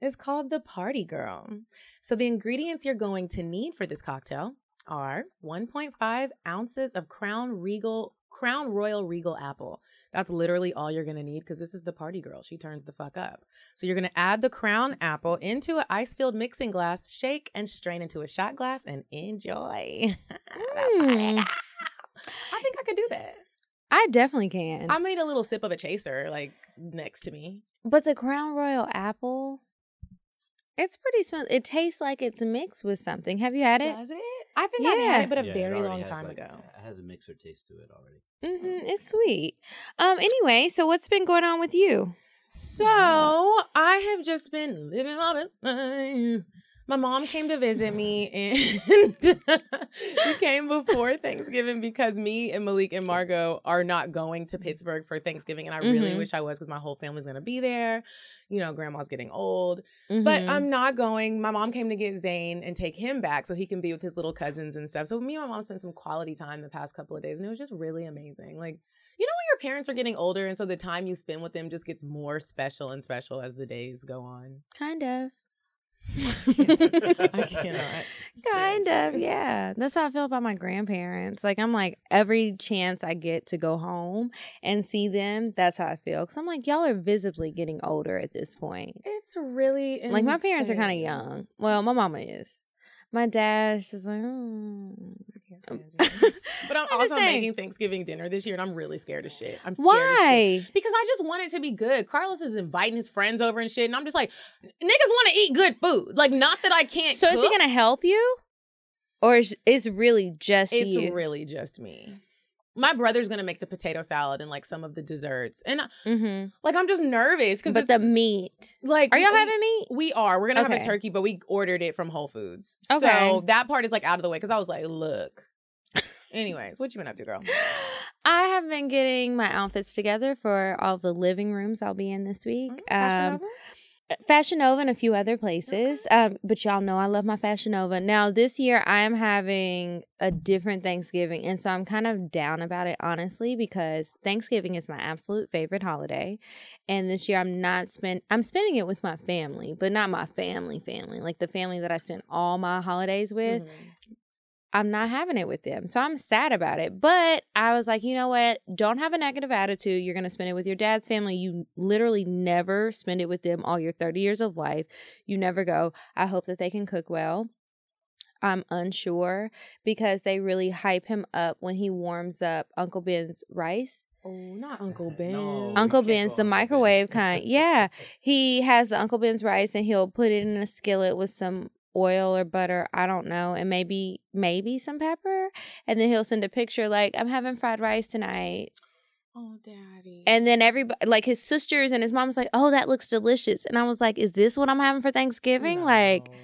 is called the Party Girl. So, the ingredients you're going to need for this cocktail are 1.5 ounces of Crown Regal, Crown Royal Regal apple. That's literally all you're gonna need because this is the party girl. She turns the fuck up. So, you're gonna add the Crown apple into an ice filled mixing glass, shake, and strain into a shot glass and enjoy. Mm. I think I could do that. I definitely can. I made a little sip of a chaser like next to me. but the Crown Royal apple, it's pretty smooth. It tastes like it's mixed with something. Have you had it? Does it? I think I've had Yeah. it, but a Yeah, it very already long has, time like, ago. It has a mixer taste to it already. hmm It's sweet. Um. Anyway, so what's been going on with you? So I have just been living my best life. My mom came to visit me and she came before Thanksgiving because me and Malik and Margot are not going to Pittsburgh for Thanksgiving. And I really Mhm. wish I was because my whole family's going to be there. You know, grandma's getting old. But Mhm. I'm not going. My mom came to get Zane and take him back so he can be with his little cousins and stuff. So me and my mom spent some quality time the past couple of days and it was just really amazing. Like, you know when your parents are getting older and so the time you spend with them just gets more special and special as the days go on. kind of. I cannot. Kind of, yeah. That's how I feel about my grandparents. Like I'm like every chance I get to go home and see them, that's how I feel. Cause I'm like y'all are visibly getting older at this point. It's really Like my parents are kind of young. Well, my mama is. My dad's just like, mm. I can't stand you. But I'm, I'm also making Thanksgiving dinner this year and I'm really scared of shit. I'm scared of shit. why? Because I just want it to be good. Carlos is inviting his friends over and shit, and I'm just like, niggas want to eat good food. Like, not that I can't. So is he gonna help you, or is is really just It's you? really just me. My brother's gonna make the potato salad and like some of the desserts, and mm-hmm. like I'm just nervous because But the meat. like, Are y'all we- having meat? We are. We're gonna have a turkey, but we ordered it from Whole Foods. Okay. So that part is like out of the way because I was like, look. Anyways, what you been up to, girl? I have been getting my outfits together for all the living rooms I'll be in this week. Mm, Um? Fashion Nova and a few other places. Um, but y'all know I love my Fashion Nova. Now this year I am having a different Thanksgiving, and so I'm kind of down about it honestly because Thanksgiving is my absolute favorite holiday, and this year I'm not spend I'm spending it with my family, but not my family family, like the family that I spend all my holidays with. Mhm. I'm not having it with them. So I'm sad about it. But I was like, you know what? Don't have a negative attitude. You're going to spend it with your dad's family. You literally never spend it with them all your 30 years of life. You never go. I hope that they can cook well. I'm unsure because they really hype him up when he warms up Uncle Ben's rice. Oh, not Uncle Ben. No, Uncle Ben's the Uncle microwave Ben's. kind. Yeah. He has the Uncle Ben's rice and he'll put it in a skillet with some oil or butter, I don't know, and maybe maybe some pepper. And then he'll send a picture like, I'm having fried rice tonight. Oh, daddy. And then everybody like his sisters and his mom was like, Oh, that looks delicious. And I was like, Is this what I'm having for Thanksgiving? Like, No.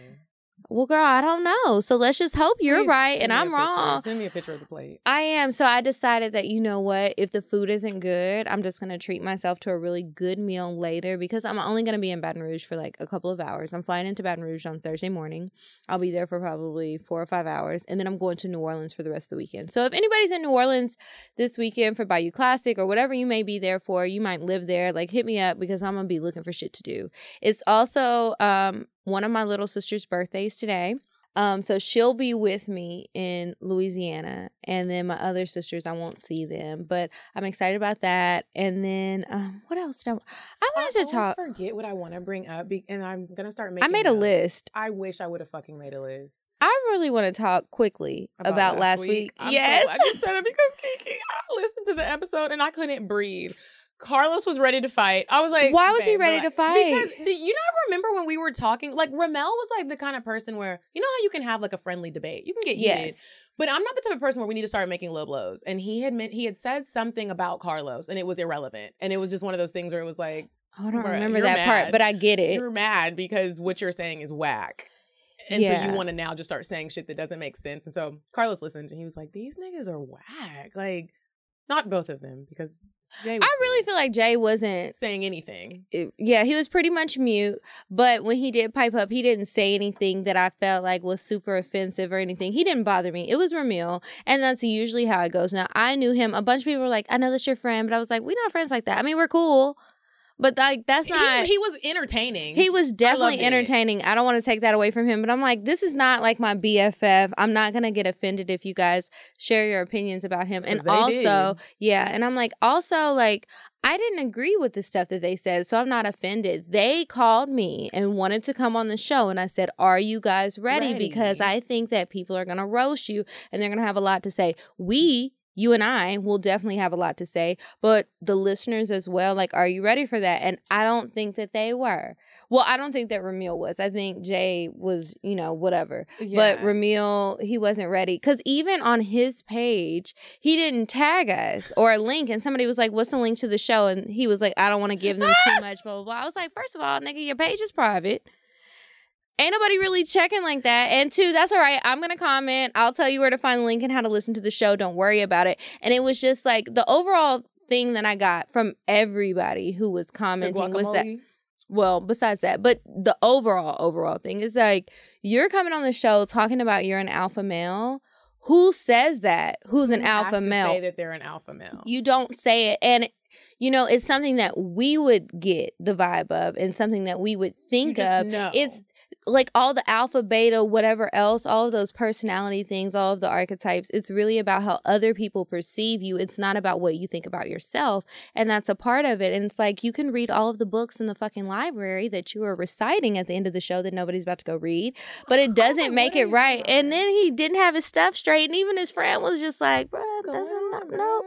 Well, girl, I don't know. So let's just hope you're Please right and I'm wrong. Send me a picture of the plate. I am. So I decided that, you know what? If the food isn't good, I'm just going to treat myself to a really good meal later because I'm only going to be in Baton Rouge for like a couple of hours. I'm flying into Baton Rouge on Thursday morning. I'll be there for probably four or five hours. And then I'm going to New Orleans for the rest of the weekend. So if anybody's in New Orleans this weekend for Bayou Classic or whatever you may be there for, you might live there, like hit me up because I'm going to be looking for shit to do. It's also um, one of my little sister's birthdays today. Um, so she'll be with me in Louisiana, and then my other sisters, I won't see them, but I'm excited about that. And then, um, what else did I? I wanted to talk. forget what I want to bring up, be- and I'm gonna start making. I made a notes. list. I wish I would have fucking made a list I really want to talk quickly about, last week. I'm so- yes, I just said it because Kiki. I listened to the episode and I couldn't breathe. Carlos was ready to fight. I was like, Why was he ready to fight? Because you know, I remember when we were talking, like Ramel was like the kind of person where you know how you can have like a friendly debate. You can get heated. yes. But I'm not the type of person where we need to start making low blows. And he had meant he had said something about Carlos and it was irrelevant. And it was just one of those things where it was like, Oh, I don't remember that mad. part, but I get it. you're mad because what you're saying is whack. And so you want to now just start saying shit that doesn't make sense. And so Carlos listened and he was like, These niggas are whack. Like, not both of them, because Jay was I really feel like Jay wasn't saying anything. yeah, he was pretty much mute. But when he did pipe up, he didn't say anything that I felt like was super offensive or anything. He didn't bother me. It was Ramil, and that's usually how it goes. Now I knew him. A bunch of people were like, "I know that's your friend," but I was like, "We're not friends like that." I mean, we're cool, but like that's not. he, he was entertaining. He was definitely it. entertaining. I don't want to take that away from him, but I'm like, this is not like my BFF. I'm not gonna get offended if you guys share your opinions about him. And also, yeah, and I'm like, also like, I didn't agree with the stuff that they said, so I'm not offended. They called me and wanted to come on the show, and I said, "Are you guys ready?" Because I think that people are gonna roast you, and they're gonna have a lot to say. We. You and I will definitely have a lot to say, but the listeners as well. Like, are you ready for that? And I don't think that they were. Well, I don't think that Ramil was. I think Jay was, you know, whatever. But Ramil, he wasn't ready. Because even on his page, he didn't tag us or a link. And somebody was like, What's the link to the show? And he was like, I don't want to give them too much, blah, blah, blah. I was like, First of all, nigga, your page is private. Ain't nobody really checking like that. And two, that's all right. I'm gonna comment. I'll tell you where to find the link and how to listen to the show. Don't worry about it. And it was just like the overall thing that I got from everybody who was commenting was that well, besides that, but the overall overall thing is like you're coming on the show talking about you're an alpha male. Who says that? Who's an Who alpha to male? Say that they're an alpha male. You don't say it. And, you know, it's something that we would get the vibe of and something that we would think of. know. It's like all the alpha, beta, whatever else, all of those personality things, all of the archetypes. It's really about how other people perceive you. It's not about what you think about yourself. And that's a part of it. And it's like you can read all of the books in the fucking library that you are reciting at the end of the show that nobody's about to go read, but it oh doesn't like, make it right. And then he didn't have his stuff straight. And even his friend was just like, bro, What's doesn't on, no.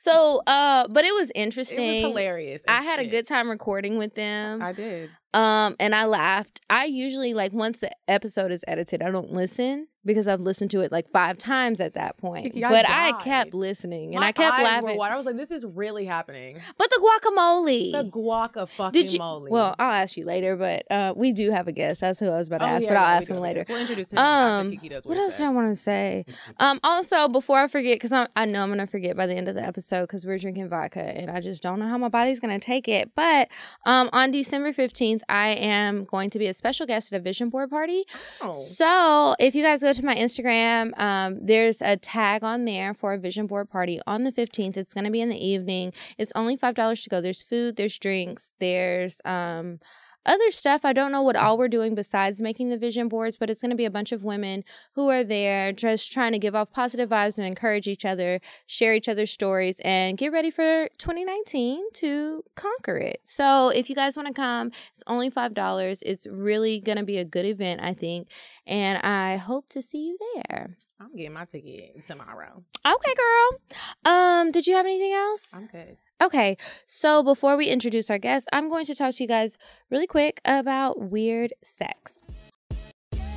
So, uh, but it was interesting. It was hilarious. I had a good time recording with them. I did. Um, and I laughed. I usually like once the episode is edited, I don't listen because I've listened to it like five times at that point. Kiki, I but I kept listening and My I kept eyes laughing. Were wide. I was like, "This is really happening." But the guacamole. The guaca fucking Did you? moly. Well, I'll ask you later, but uh, we do have a guest. That's who I was about to Oh, ask, yeah, but I'll yeah, ask him later. We'll introduce him Um, what else did I want to say? Um, also, before I forget, because I, know I'm gonna forget by the end of the episode because we're drinking vodka and I just don't know how my body's gonna take it. But um, on December 15th, I am going to be a special guest at a vision board party. Oh. So if you guys go to my Instagram, um, there's a tag on there for a vision board party on the 15th. It's gonna be in the evening. It's only five dollars to go. There's food, there's drinks, there's um other stuff. I don't know what all we're doing besides making the vision boards, but it's going to be a bunch of women who are there just trying to give off positive vibes and encourage each other, share each other's stories, and get ready for 2019 to conquer it. So if you guys want to come, it's only $5. It's really going to be a good event, I think. And I hope to see you there. I'm getting my ticket tomorrow. Okay, girl. Um, did you have anything else? I'm good. Okay, so before we introduce our guest, I'm going to talk to you guys really quick about weird sex.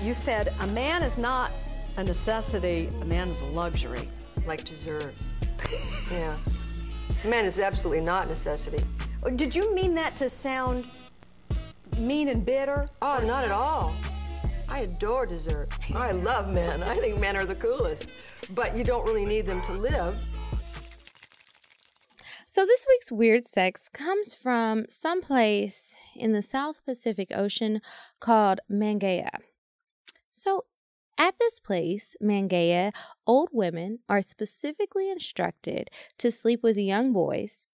You said a man is not a necessity, a man is a luxury. like dessert. yeah. Man is absolutely not necessity. Oh, did you mean that to sound mean and bitter? Oh, not at all. I adore dessert. I love men. I think men are the coolest. But you don't really need them to live. So, this week's weird sex comes from someplace in the South Pacific Ocean called Mangaia. So, at this place, Mangaia, old women are specifically instructed to sleep with young boys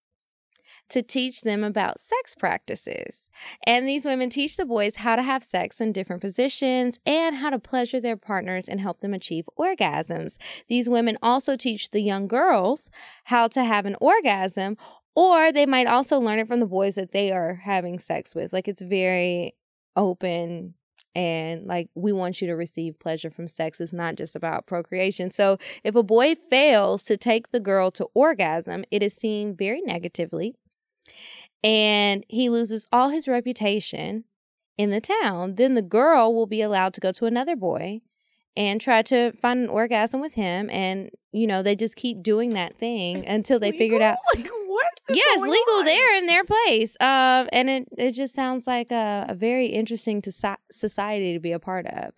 to teach them about sex practices. And these women teach the boys how to have sex in different positions and how to pleasure their partners and help them achieve orgasms. These women also teach the young girls how to have an orgasm, or they might also learn it from the boys that they are having sex with. Like it's very open and like we want you to receive pleasure from sex it's not just about procreation so if a boy fails to take the girl to orgasm it is seen very negatively and he loses all his reputation in the town then the girl will be allowed to go to another boy and try to find an orgasm with him and you know they just keep doing that thing until they figured out Like what? yeah, it's legal on? there in their place. Um, and it it just sounds like a, a very interesting to so- society to be a part of.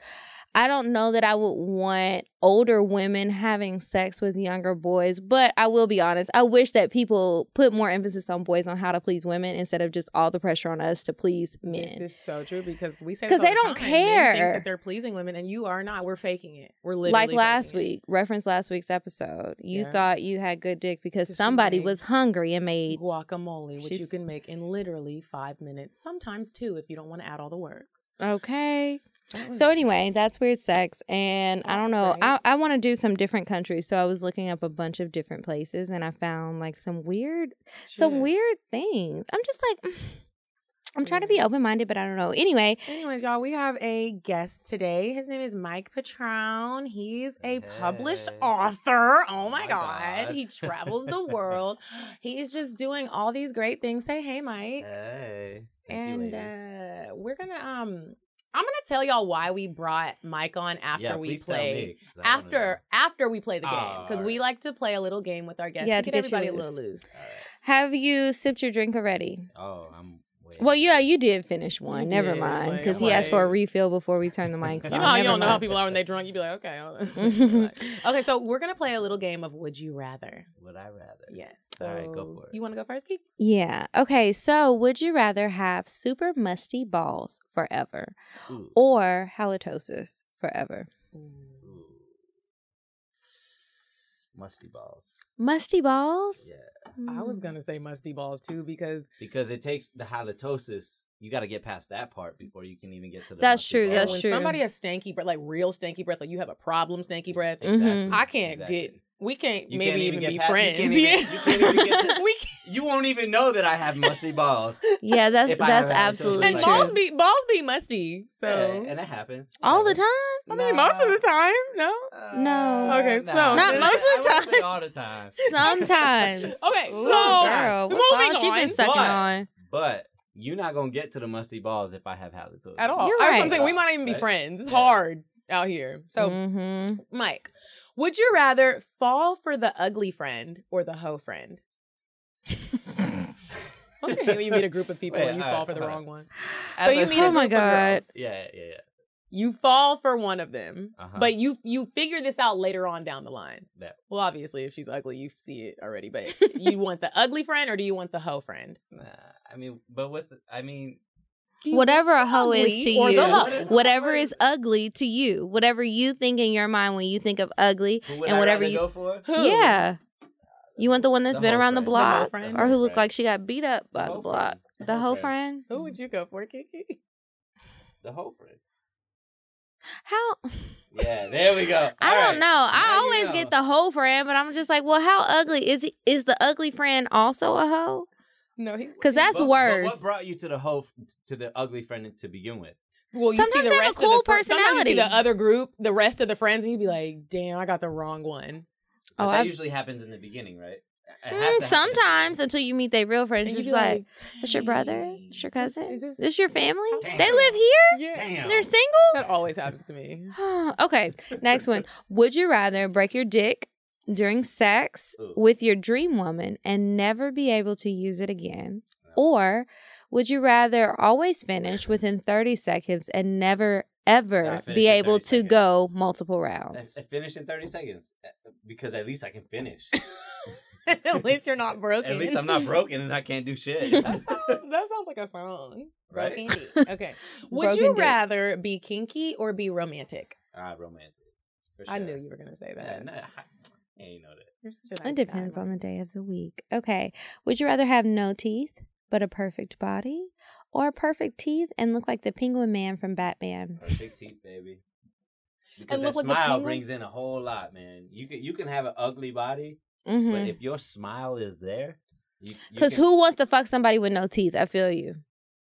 I don't know that I would want older women having sex with younger boys, but I will be honest. I wish that people put more emphasis on boys on how to please women instead of just all the pressure on us to please men. This is so true because we say because they the don't time. Care. think that they're pleasing women, and you are not. We're faking it. We're literally Like last faking it. week, reference last week's episode. You Yeah. thought you had good dick because somebody was hungry and made guacamole, which you can make in literally five minutes, sometimes two if you don't want to add all the works. okay. That was- So anyway, that's weird sex, and I don't know. great. I I want to do some different countries, so I was looking up a bunch of different places, and I found like some weird, some weird things. I'm just like, I'm trying to be open minded, but I don't know. Anyway, Anyways, y'all, we have a guest today. His name is Mike Petrone. He's a published author. Oh my, my god. God. He travels the world. He's just doing all these great things. Say hey, Mike. Hey. Thank and ladies. uh, we're gonna um I'm gonna tell y'all why we brought Mike on after yeah, we please tell play. me, 'cause After after we play the game, Oh, because we like to play a little game with our guests Yeah, to to get get you everybody a little loose. loose. Alright. have you sipped your drink already? Oh, I'm. Way Well, yeah, you did finish one. Never did, mind, because I'm he asked for a refill before we turned the mics on. You know how you don't know how mind. people are when they're drunk. You'd be like, okay, okay. So we're gonna play a little game of Would You Rather. Would I rather? Yes. So All right, go for it. You want to go first, Keeks? Yeah. Okay. So, would you rather have super musty balls forever Ooh. or halitosis forever? Ooh. Musty balls. Musty balls? Yeah. I was Mm. gonna say musty balls too because Because it takes the halitosis. You got to get past that part before you can even get to the. That's true, balls. that's when true. somebody has stanky breath, like real stanky breath, like you have a problem, stanky breath. Mhm. I can't Exactly. get. We can't You maybe can't even, even get be past- you friends. can't even- yeah. you can't even get to- we. You won't even know that I have musty balls. Yeah, that's that's absolutely And like- true. balls be balls be musty. So Yeah, and that happens All the time? I mean, most of the time, no. No. Okay, so- Not most of the I say time. all the time. Sometimes. Okay, Ooh, so girl, what moving balls you been sucking But- on? But you're not gonna get to the musty balls if I have halitosis at all. You're That's what I'm saying. We might not even be Right? friends. It's Yeah. hard out here. So, Mhm. Mike, would you rather fall for the ugly friend or the hoe friend? Don't you when you meet a group of people Wait, and you fall right, for the all wrong right. one? As So you meet said- a Oh my group of God. girls. Yeah, yeah, yeah. You fall for one of them, Uh-huh. but you you figure this out later on down the line. That. Well, obviously, if she's ugly, you see it already. But you want the ugly friend or do you want the hoe friend? Nah, I mean, but what's the, I mean? Whatever a hoe is to you, the hoe? What is- whatever what is is- ugly to you, whatever you think in your mind when you think of ugly, Who and I whatever you go for? Who? Yeah. You want the one that's The been around the friend. The hoe block friend. or who hoe looked like she got beat up by the, hoe block? friend. The hoe friend? Who would you go for, Kiki? The hoe friend. How? Yeah, there we go. I All don't right. know. I Now you always know. get the hoe friend, but I'm just like, well, how ugly is he? Is the ugly friend also a hoe? No, he. Because that's But- but worse. what brought you to the whole to the ugly friend to begin with? Well, you Sometimes see the they have a cool of the fr- sometimes you see personality. the other group, the rest of the friends, and you'd be like, "Damn, I got the wrong one." But Oh, that I've- usually happens in the beginning, right? It has Mm, to happen sometimes until you meet their real friends, And just be like, "This your brother? "Dang, This your cousin? Is this, This your family? Damn. They live here? Yeah, Damn. They're single? that always happens to me. okay, next one. Would you rather break your dick during sex Ooh. with your dream woman and never be able to use it again? Or would you rather always finish within 30 seconds and never ever finish be able to seconds. go multiple rounds? I finish in thirty seconds uh, because at least I can finish. At least you're not broken. at least I'm not broken and I can't do shit. that, sounds, that sounds like a song. Right? Broken. Okay. Would Broken you dick. rather be kinky or be romantic? ah, romantic. For I knew you were gonna say Yeah, that. nah, I ain't know that. You're such a nice It depends guy, on the day of the week. Okay. Would you rather have no teeth but a perfect body or perfect teeth and look like the penguin man from Batman? Perfect teeth, baby. Because look that like the smile penguin? brings in a whole lot, man. You can you can have an ugly body, Mhm. but if your smile is there, you, you Because who wants to fuck somebody with no teeth? I feel you.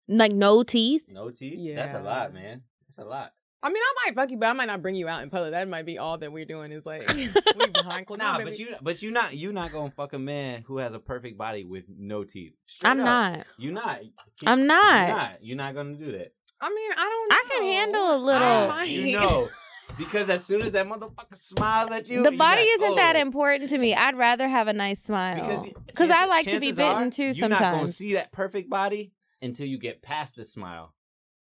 Like no teeth? no teeth, that's a lot, man. That's a lot. I mean, I might fuck you, but I might not bring you out in public. That might be all that we're doing is like we behind closed. Nah, No, but you but you not you not gonna fuck a man who has a perfect body with no teeth. Straight I'm up. not. You not. I'm not. You're not. You're not gonna do that. I mean, I don't. Know. I can handle a little. I you know, Because as soon as that motherfucker smiles at you, the you body like, isn't that oh. important to me. I'd rather have a nice smile. Because you- I like to be bitten are, too You're not gonna sometimes. see that perfect body until you get past the smile.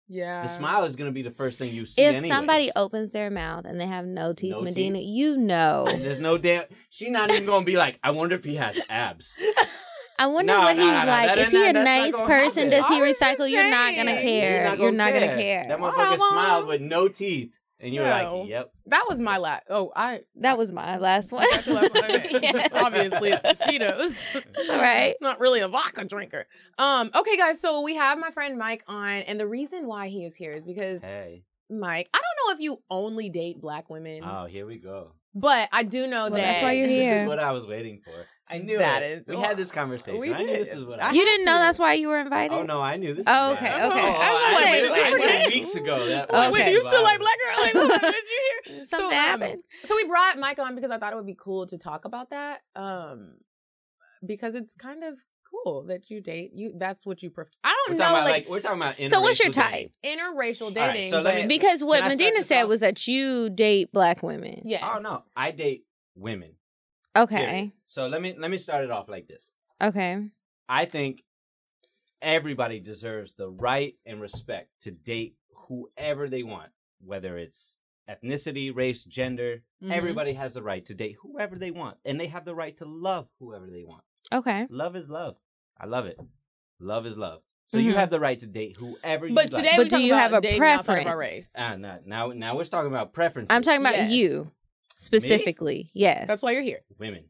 Yeah. The smile is gonna be the first thing you see. If anyways. somebody opens their mouth and they have no teeth, No Medina, teeth? you know. And there's no damn. She's not even gonna be like, I wonder if he has abs. I wonder No, what no, he's no, no, like. Is he a nice person? happen. Does he I was just recycle? You're not gonna care. You're not gonna care. That motherfucker smiles with no teeth, and you're So- like, yep. That was my last. Oh, I. That was my last one. Last one. Okay. Yes. Obviously, it's the Cheetos. That's all right. Not really a vodka drinker. Um. Okay, guys. So we have my friend Mike on, and the reason why he is here is because Hey. Mike. I don't know if you only date black women, Oh, here we go. but I do know Well, that that's why you're here. This is what I was waiting for. I knew That it. is- We had this conversation. We I knew did. this is what I I. You didn't know that's why you were invited? Oh no, I knew this. Oh, was okay, bad. okay. Oh, I was I, like, knew, I knew wait. weeks ago. That Okay. Wait, do you still like black girls? Like, hold on, did you hear? Something so, um, happened. So we brought Mike on because I thought it would be cool to talk about that. Um, because it's kind of cool that you date you. That's what you prefer. I don't talking know, about like, like, we're talking about. So what's your interracial type? dating. interracial right, dating. so let me- Because what Can Medina said was that you date black women. yes. Oh no, I date women. Okay. period. So let me let me start it off like this. Okay. I think everybody deserves the right and respect to date whoever they want, whether it's ethnicity, race, gender. Mhm. Everybody has the right to date whoever they want, and they have the right to love whoever they want. Okay. Love is love. I love it. Love is love. So you Mhm. have the right to date whoever you But like. today But do you about have a dating outside of our preference? race. Ah, no, now now we're talking about preference. I'm talking about Yes. you specifically. Yes. That's why you're here. women.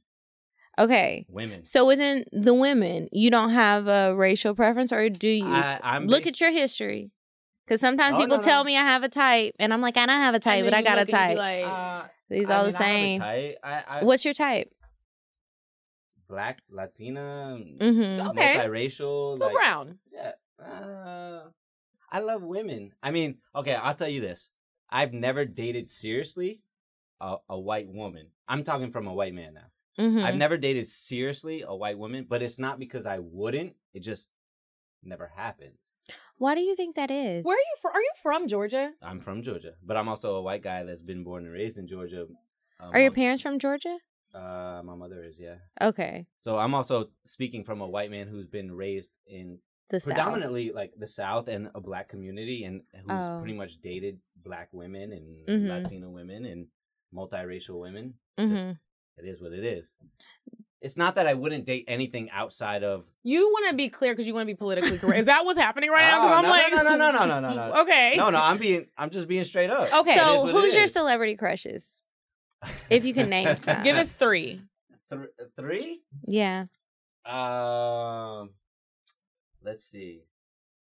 Okay. Women. So within the women, you don't have a racial preference, or do you? I, I'm Look based- at your history. Because sometimes Oh, people no, tell no. me I have a type, and I'm like, I don't have a type, And but I got a look and you be type. Like, Uh, These I all mean, the I have a same. type. I, I, What's your type? black, Latina, Mm-hmm. Okay. multiracial? so like, brown. Yeah. Uh, I love women. I mean, okay, I'll tell you this. I've never dated seriously a, a white woman. I'm talking from a white man now. Mm-hmm. I've never dated seriously a white woman, but it's not because I wouldn't. It just never happened. Why do you think that is? Where are you from? Are you from Georgia? I'm from Georgia, but I'm also a white guy that's been born and raised in Georgia. Are your parents from Georgia? Uh, my mother is, yeah. Okay. So I'm also speaking from a white man who's been raised in The South. predominantly like the South and a black community, and who's Oh. pretty much dated black women and Mhm. Latino women and multiracial women. hmm Just, it is what it is. It's not that I wouldn't date anything outside of. You want to be clear because you want to be politically correct. Is that what's happening right now? Because Oh, I'm no, like, no, no, no, no, no, no, no. okay. No, no, I'm being, I'm just being straight up. Okay. So who's your celebrity crushes? if you can name some. Give us three. Th- three. Yeah. Um, let's see.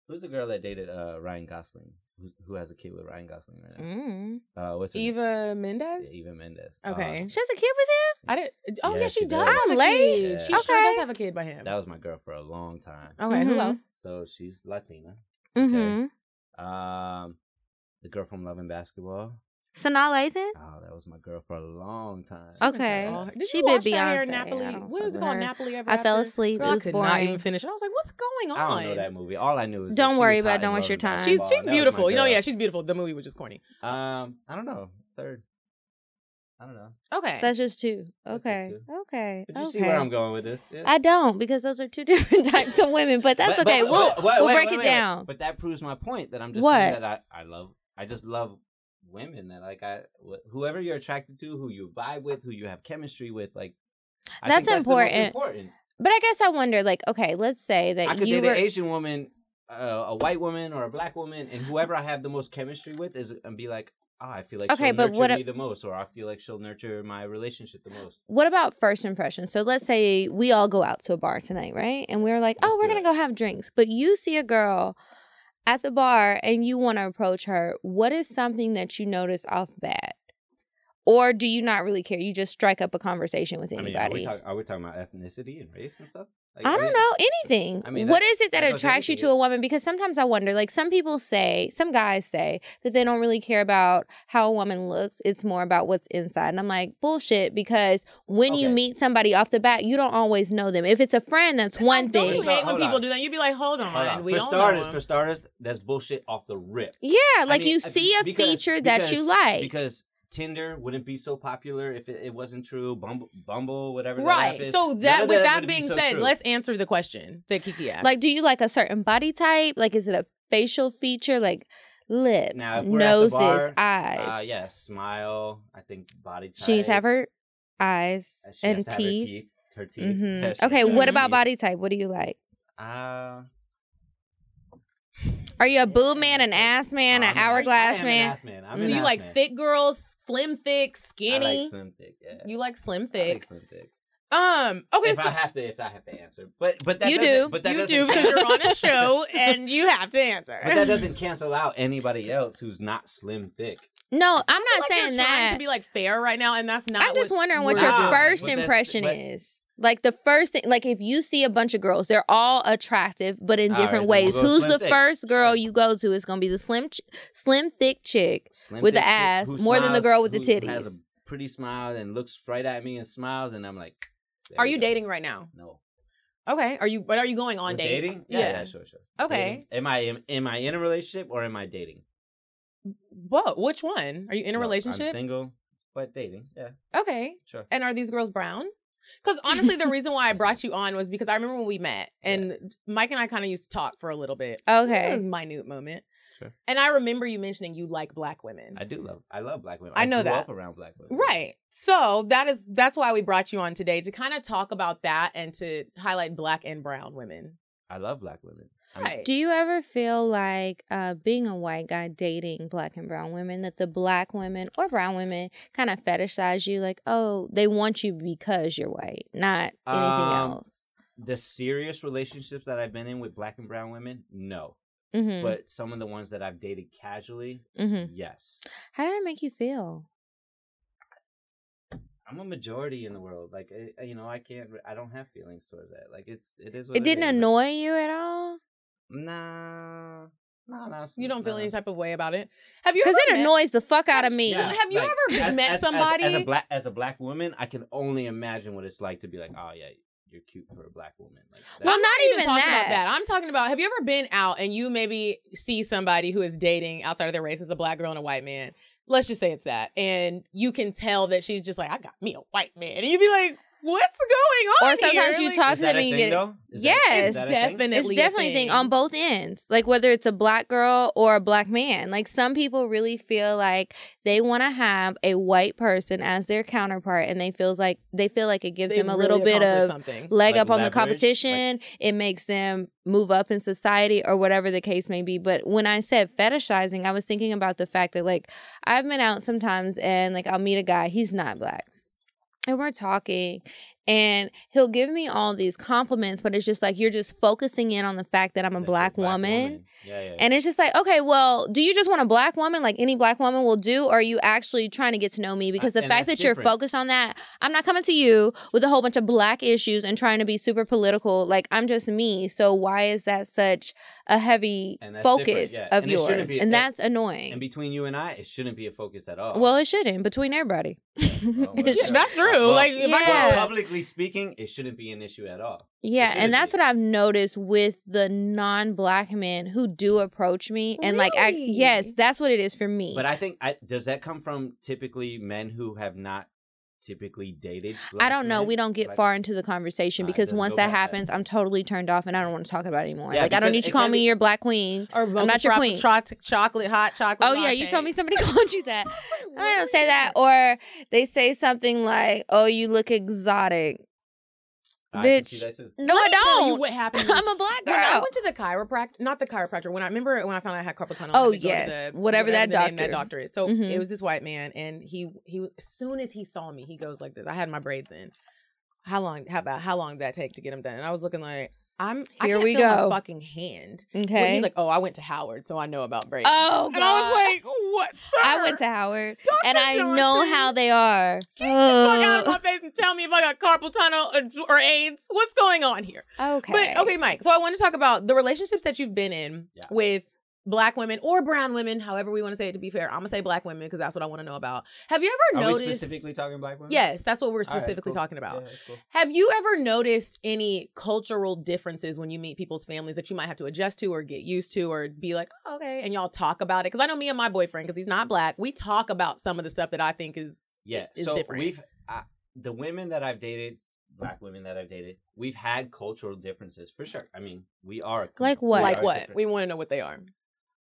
Who's the girl that dated uh Ryan Gosling? Who, who has a kid with Ryan Gosling right now? Mm. Uh, what's her name? Eva Mendes. Yeah, Eva Mendes. Okay. She has a kid with him? I didn't. Oh yeah, Yeah, she, she does does. have a I'm late. kid. She Yeah. sure does have a kid by him. Uh, that was my girl for a long time. okay. Who Mhm. else? So she's Latina. Mm-hmm. Um, the girl from Love and Basketball. Sanaa Lathan? Oh, that was my girl for a long time. Okay. Oh, Did She you been watch that hair, Beyonce. Nappily? I don't What is it called? her. Nappily ever I fell After? asleep. Girl, it I was could boring. not even finish. I was like, what's going on? I don't know that movie. All I knew is Don't she worry was about it. Don't waste your time. She's she's That beautiful. You know, yeah, she's beautiful. The movie was just corny. Um, I don't know. Third. I don't know. Okay. That's just two. That's Okay. just Okay. But you okay. see where I'm going with this? Yeah. I don't because those are two different types of women, but that's But- but- okay. but- we'll wait, we'll wait, break wait, it wait. down. But that proves my point that I'm just What? saying that I, I love I just love women that like I whoever you're attracted to, who you vibe with, who you have chemistry with, like I That's think that's important. important. But I guess I wonder, like, okay, let's say that I could you date were. an Asian woman, uh, a white woman, or a black woman, and whoever I have the most chemistry with is and be like, oh, I feel like Okay, she'll but nurture what me the most, or I feel like she'll nurture my relationship the most. what about first impressions? So let's say we all go out to a bar tonight, right? And we're like, Let's oh, we're gonna it. go have drinks. But you see a girl at the bar and you want to approach her. What is something that you notice off bat? Or do you not really care? You just strike up a conversation with I mean, anybody. are we, talk, are we talking about ethnicity and race and stuff? Like, I don't know anything. I mean, what that- is it that, that attracts you to a woman? Because sometimes I wonder. Like some people say, some guys say that they don't really care about how a woman looks. It's more about what's inside. And I'm like bullshit. Because when you meet somebody off the bat, you don't always know them. If it's a friend, that's one Don't thing. you Hold hate when on. people do that? You'd be like, hold on, Hold on. we for don't starters, know for starters, that's bullshit off the rip. Yeah, like mean, you uh, see a because- feature that you like. Because Tinder wouldn't be so popular if it, it wasn't true. Bumble, Bumble, whatever. Right. is, So that of with that would be being so said, true. let's answer the question that Kiki asked. Like, do you like a certain body type? Like, is it a facial feature? Like lips, Now, if we're at the noses, bar, eyes. Uh, yeah, smile. I think body type. She needs to have her eyes Uh, she and has to have her teeth. teeth. Her teeth. hmm Yeah, Okay, what about teeth. body type? What do you like? Uh, Are you a boob man, an ass man, an I'm I hourglass am man? An ass man. I'm do an you ass like man. thick girls, slim thick, I skinny? like slim thick. Yeah. You like slim I like thick. slim thick. Um. Okay. if So I have to, if I have to answer, but but that You do. But that you do because you're on a show and you have to answer. But that doesn't cancel out anybody else who's not slim thick. No, I'm not like saying you're trying that. to be like fair right now, and that's not. I'm just wondering what we're your Nah, first but that's- impression but- is. Like the first thing, like if you see a bunch of girls, they're all attractive, but in All different right, ways. we'll Who's the thick. first girl you go to? Is gonna be the slim, ch- slim, thick chick Slim with the thick chick ass who more than the girl with the who Has a titties. pretty smile and looks right at me and smiles, and I'm like, Are you go. dating right now? No. Okay. Are you? But are you going on dates? dating? Yeah, yeah, sure, sure. Okay. Dating. Am I am, am I in a relationship or am I dating? What? Which one? Are you in a No, relationship? I'm single, but dating. Yeah, Okay. sure. And are these girls brown? Because honestly, the reason why I brought you on was because I remember when we met, and Mike and I kind of used to talk for a little bit. Okay. a minute moment. Sure. And I remember you mentioning you like black women. I do love. I love black women. I know grew that. Around black women. Right. So that is that's why we brought you on today to kind of talk about that and to highlight black and brown women. I love black women. Right. Do you ever feel like uh, being a white guy dating black and brown women that the black women or brown women kind of fetishize you? Like, oh, they want you because you're white, not anything Um, else. The serious relationships that I've been in with black and brown women, no. Mm-hmm. But some of the ones that I've dated casually, mm-hmm. yes. How did it make you feel? I'm a majority in the world. Like eh, you know, I can't. I don't have feelings towards that. Like it's it is. What It didn't. Annoy you at all? Nah, nah, nah. it's- You don't feel nah. any type of way about it. Have you? Because it met- annoys the fuck out of me. Yeah. Have you ever as- met as- as- somebody- as, a black as a black woman? I can only imagine what it's like to be like, oh yeah, you're cute for a black woman. Like, Well, I'm not not even talking that. about that. I'm talking about have you ever been out and you maybe see somebody who is dating outside of their race as a black girl and a white man? Let's just say it's that. And you can tell that she's just like, I got me a white man. And you'd be like, what's going on? Or sometimes here? you talk is to them and you get though? Is Yes, that definitely. it's definitely a thing thing. on both ends. Like whether it's a black girl or a black man. Like some people really feel like they want to have a white person as their counterpart, and they feels like they feel like it gives they them a really little bit of something. leg Like up on the leverage, competition. it makes them move up in society or whatever the case may be. But when I said fetishizing, I was thinking about the fact that like I've been out sometimes and like I'll meet a guy, he's not black. And we're talking, and he'll give me all these compliments, but it's just like you're just focusing in on the fact that I'm a That you're black, woman. Yeah, yeah. And it's just like, okay, well, do you just want a black woman like any black woman will do? Or are you actually trying to get to know me? Because the and fact that's that you're focused on that, I'm not coming to you with a whole bunch of black issues and trying to be super political. Like, I'm just me. So why is that such a heavy And that's different, focus yeah. of And yours? be- and and- that's annoying. and between you and I, it shouldn't be a focus at all. well, it shouldn't between everybody. Oh, well, It Yeah, should- that's true. Well, like if I Yeah. go publicly speaking, it shouldn't be an issue at all. Yeah, and that's be. what I've noticed with the non-black men who do approach me, and like, I, yes, that's what it is for me. But I think I, does that come from typically men who have not typically dated? I don't know. men? We don't get Like- far into the conversation Alright, because once that past that. happens, I'm totally turned off and I don't want to talk about it anymore. Yeah, like I don't need you to call me your black queen. or I'm not your queen. choc- chocolate, hot chocolate. Oh yeah, you told me somebody called you that. I don't say that. Or they say something like, "Oh, you look exotic." I Bitch. No, I me tell you don't. what happened. I'm a black girl. When I went to the chiropractor, not the chiropractor. When I remember when I found out I had carpal tunnel. Oh, had to go to yes. the- Whatever that the name that doctor. doctor is. So Mhm. it was this white man, and he he as soon as he saw me, he goes like this. I had my braids in. How long? How about how long did that take to get them done? And I was looking like I'm. I Here can't we feel go. My fucking hand. Okay. Well, he's like, oh, I went to Howard, so I know about braids. oh, God. and I was like, what, sir? I went to Howard, Dr. and I know how they are. Get the fuck out of my face and tell me if I got carpal tunnel or, or AIDS. What's going on here? Okay. But okay, Mike. So I want to talk about the relationships that you've been in Yeah. with black women or brown women, however we want to say it to be fair. I'm gonna say black women because that's what I want to know about. Have you ever Are noticed specifically talking black women? Yes, that's what we're All right, specifically cool. talking about. Yeah, cool. Have you ever noticed any cultural differences when you meet people's families that you might have to adjust to or get used to or be like, oh, okay, and y'all talk about it? Because I know me and my boyfriend, because he's not black, we talk about some of the stuff that I think is Yeah, is so different. we've uh, the women that I've dated, black women that I've dated, we've had cultural differences for sure. I mean, we are Like what? like what different. we want to know what they are.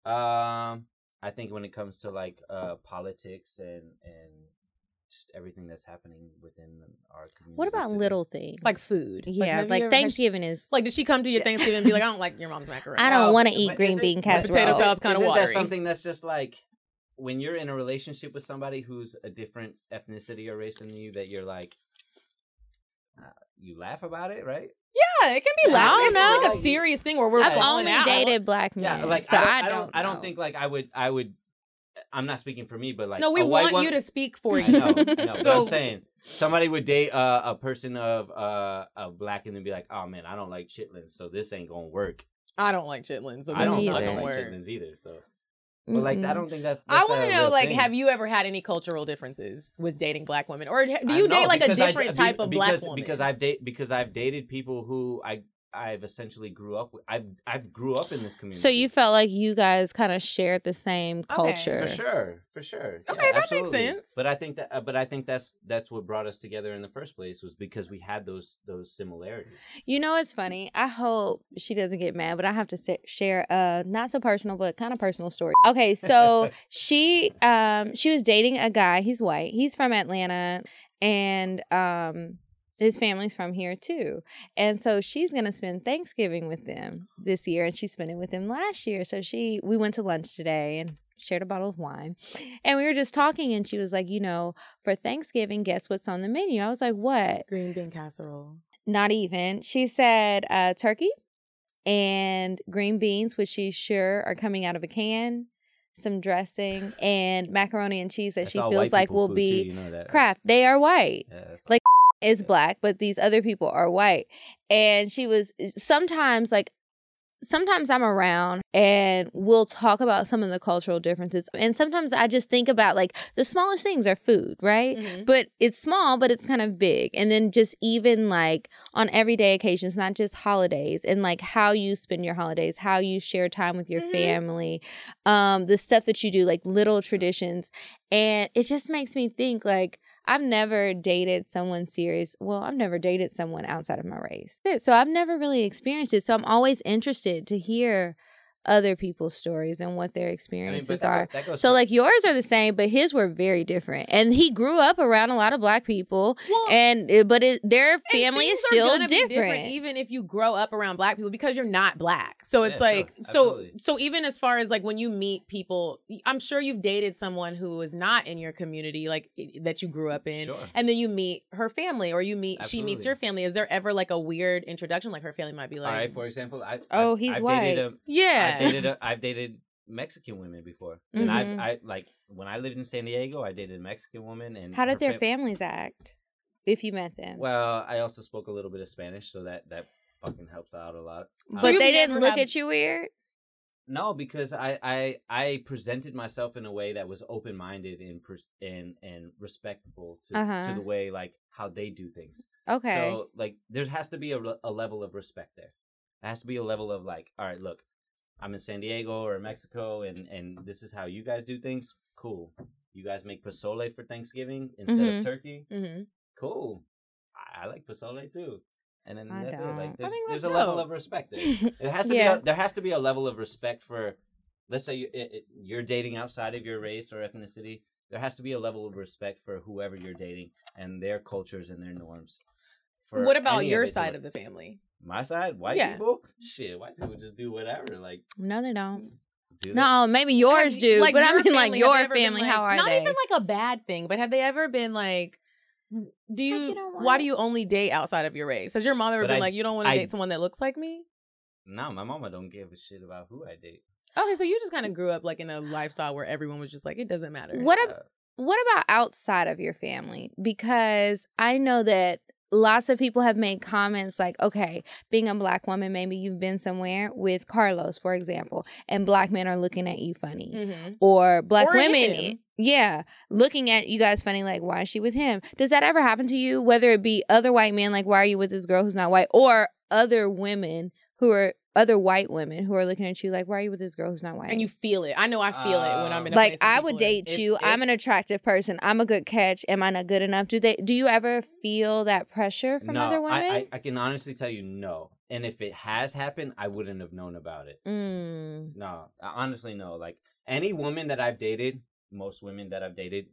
Um, I think when it comes to like uh politics and and just everything that's happening within our community. What about today. little things? Like food. yeah, have you like ever- has she- Thanksgiving is Like, did she come to your Thanksgiving and be like, I don't like your mom's macaroni? I don't Well, want to eat green bean casserole. potato isn't- salad's kinda watery. that something that's just like when you're in a relationship with somebody who's a different ethnicity or race than you, that you're like, uh, you laugh about it, right? yeah, it can be Yeah, I loud. It's not like a serious thing where we're I've falling only out. dated black men, Yeah, like so I, don't, I, I don't, I don't think like I would, I would. I'm not speaking for me, but like no, we a white want one- you to speak for I you. know, no, but so I'm saying somebody would date uh, a person of uh, of black and then be like, "Oh man, I don't like chitlins, so this ain't gonna work." I don't like chitlins, so I don't, either. I don't like work. chitlins either. So, but like, I don't think that. I want to know, like, thing. have you ever had any cultural differences with dating black women, or do you know, date like a I- different be- type of because, black woman? Because I've date because I've dated people who I I've essentially grew up with. I've I've grew up in this community. So you felt like you guys kind of shared the same Okay. culture. for sure, for sure. Okay, Yeah, that makes sense. But I think that, uh, but I think that's that's what brought us together in the first place was because we had those those similarities. You know, it's funny. I hope she doesn't get mad, but I have to sa- share a not so personal, but kind of personal story. Okay, so she um she was dating a guy. He's white. He's from Atlanta, and um his family's from here too. And so she's gonna spend Thanksgiving with them this year, and she spent it with him last year. So she we went to lunch today and shared a bottle of wine, and we were just talking, and she was like, you know, for Thanksgiving, guess what's on the menu? I was like, what? green bean casserole. Not even. She said uh, turkey and green beans, which she's sure are coming out of a can, some dressing, and macaroni and cheese that That's she feels like will be too, you know that, right? Kraft. They are white. Yeah, Like, Is black, but these other people are white. And she was sometimes like, sometimes I'm around and we'll talk about some of the cultural differences. And sometimes I just think about like the smallest things are food, right? Mhm. but it's small, but it's kind of big. And then just even like on everyday occasions, not just holidays, and like how you spend your holidays, how you share time with your Mhm. family, um, the stuff that you do, like little traditions. And it just makes me think like, I've never dated someone serious. Well, I've never dated someone outside of my race. So I've never really experienced it. So I'm always interested to hear other people's stories and what their I mean, but experiences that are. that So for- like yours are the same, but his were very different. And he grew up around a lot of black people, Well, and but it, their family is still gonna different. even if you grow up around black people because you're not black so it's Yeah, sure. like so Absolutely. so even as far as like when you meet people i'm sure you've dated someone who is not in your community like that you grew up in Sure. and then you meet her family or you meet she meets Absolutely. your family is there ever like a weird introduction like her family might be like All right, for example, I Oh, I've, he's I've white. Dated a, yeah I've dated a, I've dated Mexican women before, and I've Mhm. I like when I lived in San Diego, I dated a Mexican woman, and How did their fam- families act if you met them? Well, I also spoke a little bit of Spanish, so that that fucking helps out a lot. but So you've they didn't look had- at you weird. No, because I I I presented myself in a way that was open minded and pers- and and respectful to Uh-huh. to the way like how they do things. Okay. So like there has to be a, re- a level of respect there. There has to be a level of like, all right, look, I'm in San Diego or Mexico, and and this is how you guys do things. Cool. You guys make pozole for Thanksgiving instead Mhm. of turkey. hmm Cool. I, I like pozole too. And then I that's don't. Like I there's, there's a level of respect there. It has to Yeah. be. A, there has to be a level of respect for. Let's say you, it, it- you're dating outside of your race or ethnicity. There has to be a level of respect for whoever you're dating and their cultures and their norms. For what about your it to side of the family my side? White Yeah. people? Shit, white people just do whatever. Like, no, they don't. do they? No, maybe yours Have- do, like, but I mean, like family, have your they ever been, family. like- how are not they? Not even like a bad thing but have they ever been like do you, you why what? do you only date outside of your race has your mom ever But been I- like you don't want to date someone that looks like me No, my mama don't give a shit about who I date. okay so you just kind of grew up like in a lifestyle where everyone was just like it doesn't matter what Uh, ab- what about outside of your family? Because I know that lots of people have made comments like, okay, being a black woman, maybe you've been somewhere with Carlos, for example, and black men are looking at you funny. Mm-hmm. Or black Or women, him. yeah, looking at you guys funny, like, why is she with him? Does that ever happen to you? Whether it be other white men, like, why are you with this girl who's not white? Or other women who are other white women who are looking at you like, why are you with this girl who's not white? And you feel it. I know I feel it when I'm in a like place I would date If- you. I'm an attractive person. I'm a good catch. Am I not good enough? Do they? Do you ever feel that pressure from no, other women? I, I, I can honestly tell you no. And if it has happened, I wouldn't have known about it. mm. No, I honestly no. Like any woman that I've dated, most women that I've dated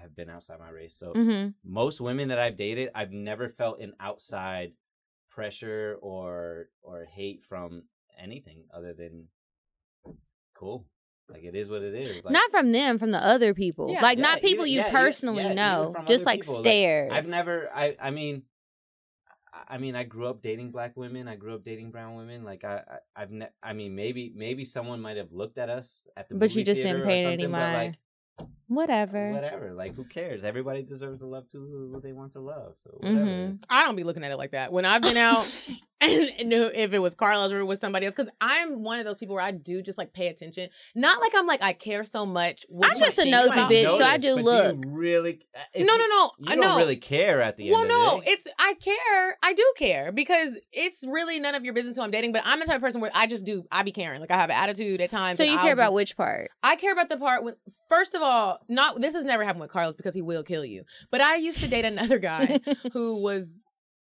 have been outside my race. So hmm most women that I've dated, I've never felt an outside pressure or or hate from anything other than cool. Like it is what it is. Like, not from them, from the other people. Yeah. like Yeah, not people even- you yeah, personally know. Just like people. Like, stares. I've never. I. I mean. I- mean, I grew up dating black women. I grew up dating brown women. Like I, I I've. Ne- I mean, maybe, maybe someone might have looked at us at the. But you just didn't pay any mind. Like, Whatever. whatever. Like, who cares? Everybody deserves to love too who they want to love. So whatever. Mhm. I don't be looking at it like that. When I've been out and, and knew if it was Carlos or it was somebody else, because I'm one of those people where I do just like pay attention. Not like I'm like I care so much. I'm just a nosy about bitch, me. so I do but look. you really? uh, if No, you- no, no. You I don't know. really care at the Well, end no, of the day. it's I care. I do care because it's really none of your business who I'm dating. But I'm the type of person where I just do. I be caring. Like I have an attitude at times. so and you I'll care about just- which part? I care about the part when, first of all, not this has never happened with Carlos because he will kill you. But I used to date another guy who was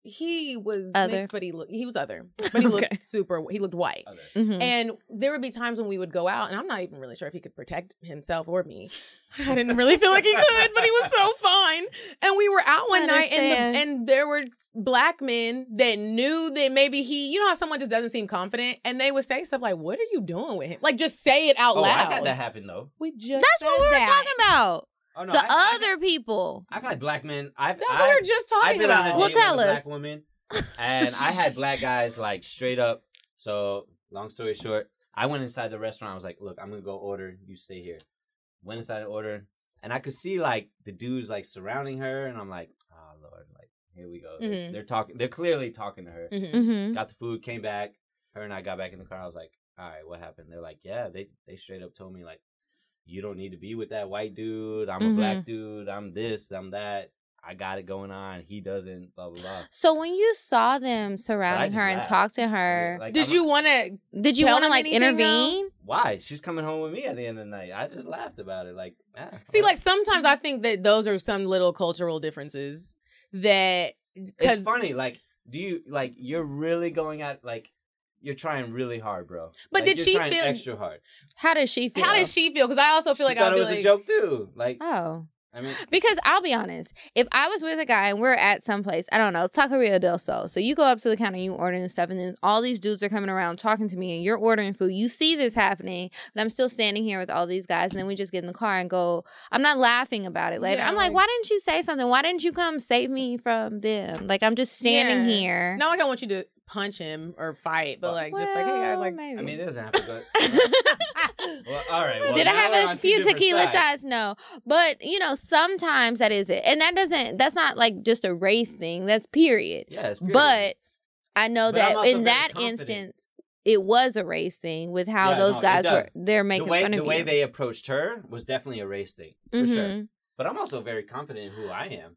he was Other. mixed, but he looked he was other, but he looked Okay. super. He looked white. Other. Mhm. And there would be times when we would go out, and I'm not even really sure if he could protect himself or me. I didn't really feel like he could, but he was so fine. And we were out one night, and the, and there were black men that knew that maybe he, you know, how someone just doesn't seem confident, and they would say stuff like, "What are you doing with him?" Like just say it out Oh, loud. I've had that happen though. We just That's what we were that. talking about. Oh no, the I've, I've- other people. I've had black men. I've. That's I've, what we were just I've talking been on a about. Well, date with tell a us. black woman, and I had black guys like straight up. So long story short, I went inside the restaurant. I was like, "Look, I'm gonna go order. You stay here." Went inside and order, and I could see like the dudes like surrounding her, and I'm like, "Oh lord, like here we go." They're, Mhm. they're talking. They're clearly talking to her. Mhm. Mm-hmm. Got the food, came back. Her and I got back in the car. I was like, "All right, what happened?" They're like, "Yeah, they they straight up told me like." You don't need to be with that white dude. I'm a Mhm. black dude. I'm this. I'm that. I got it going on. He doesn't. Blah blah blah. So when you saw them surrounding her and talk to her, Like, Did I'm- you want to? did you want to like anything, though? intervene? Why? She's coming home with me at the end of the night. I just laughed about it. Like, ah, See, like sometimes I think that those are some little cultural differences that. It's funny. Like, do you like? You're really going at like. You're trying really hard, bro. But Like, did she feel- extra hard? How does she feel? How did she feel? Because I also feel she like thought I'll it was like, a joke too. Like, Oh. I mean, Because I'll be honest, if I was with a guy and we're at some place, I don't know, Taqueria del Sol. So you go up to the counter and you order and stuff, and then all these dudes are coming around talking to me, and you're ordering food. You see this happening, but I'm still standing here with all these guys, and then we just get in the car and go. I'm not laughing about it later. Yeah, I'm like, like- why didn't you say something? Why didn't you come save me from them? Like I'm just standing Yeah. here. Like I want you to punch him or fight, but like just like, hey guys, Well, like maybe. I mean, it doesn't have to go. well, all right. Well, Did I have a few tequila sides. shots? No. But, you know, sometimes that is it. And that doesn't, that's not like just a race thing. That's period. Yeah, it's period. But I know But that in that confident. instance, it was a race thing with how Yeah, those no, guys were. They're making the way fun the of way you. they approached her was definitely a race thing for sure. Mhm. But I'm also very confident in who I am.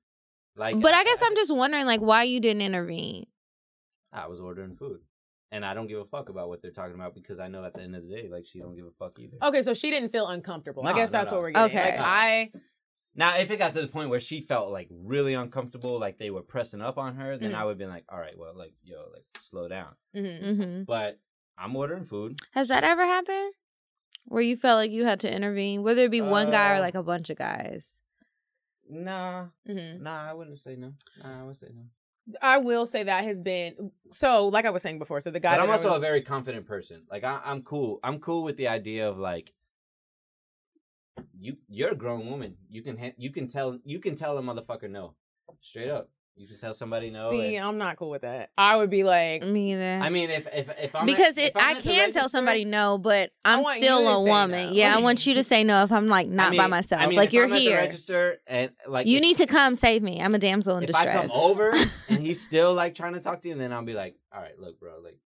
Like, But I guess I'm just wondering, like, why you didn't intervene. I was ordering food, and I don't give a fuck about what they're talking about because I know at the end of the day, like she don't give a fuck either. okay, so she didn't feel uncomfortable. I guess no, that's no. what we're getting. Okay. Like I, Now, if it got to the point where she felt like really uncomfortable, like they were pressing up on her, then Mhm. I would have been like, all right, well, like yo, like slow down. mhm. hmm But I'm ordering food. Has that ever happened? Where you felt like you had to intervene, whether it be one guy or Uh, like a bunch of guys? Nah, Mhm. nah, I wouldn't say no. Nah, I would say no. I will say that has been so. Like I was saying before, so the guy. But I'm also a very confident person. Like I, I'm cool. I'm cool with the idea of like you. You're a grown woman. You can ha- you can tell you can tell a motherfucker no, straight up. You can tell somebody no. See, and- I'm not cool with that. I would be like, Me either. I mean, if if if I'm at- because if I'm I at the can tell somebody no, but I'm still a woman. no. Yeah, I want you to say no if I'm like not I by myself. I mean, like if you're I'm at the here. register and like You if- need to come save me. I'm a damsel in distress. If I distress. come over and he's still like trying to talk to you, then I'll be like, all right, look, bro, like.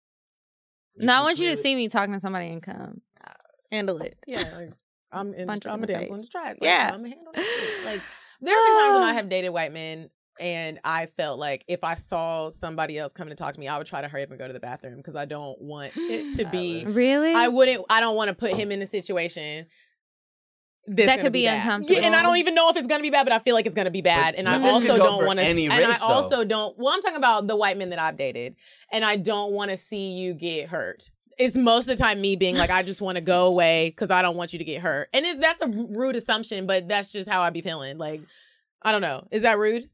no, I want you to see me talking to somebody and come. Handle it. yeah, like, I'm in, I'm a the damsel in face. distress. Like, Yeah. I'm handling it. Like there have been times when I have dated white men. And I felt like if I saw somebody else coming to talk to me, I would try to hurry up and go to the bathroom because I don't want it to be. Really? I wouldn't. I don't want to put him in a situation that's That could be bad. uncomfortable. Yeah, and I don't even know if it's gonna be bad, but I feel like it's gonna be bad. and I also don't want to. any And risk, I though. also don't. Well, I'm talking about the white men that I've dated, and I don't want to see you get hurt. It's most of the time me being like, I just want to go away because I don't want you to get hurt, and it, that's a rude assumption, but that's just how I be feeling. Like, I don't know. Is that rude?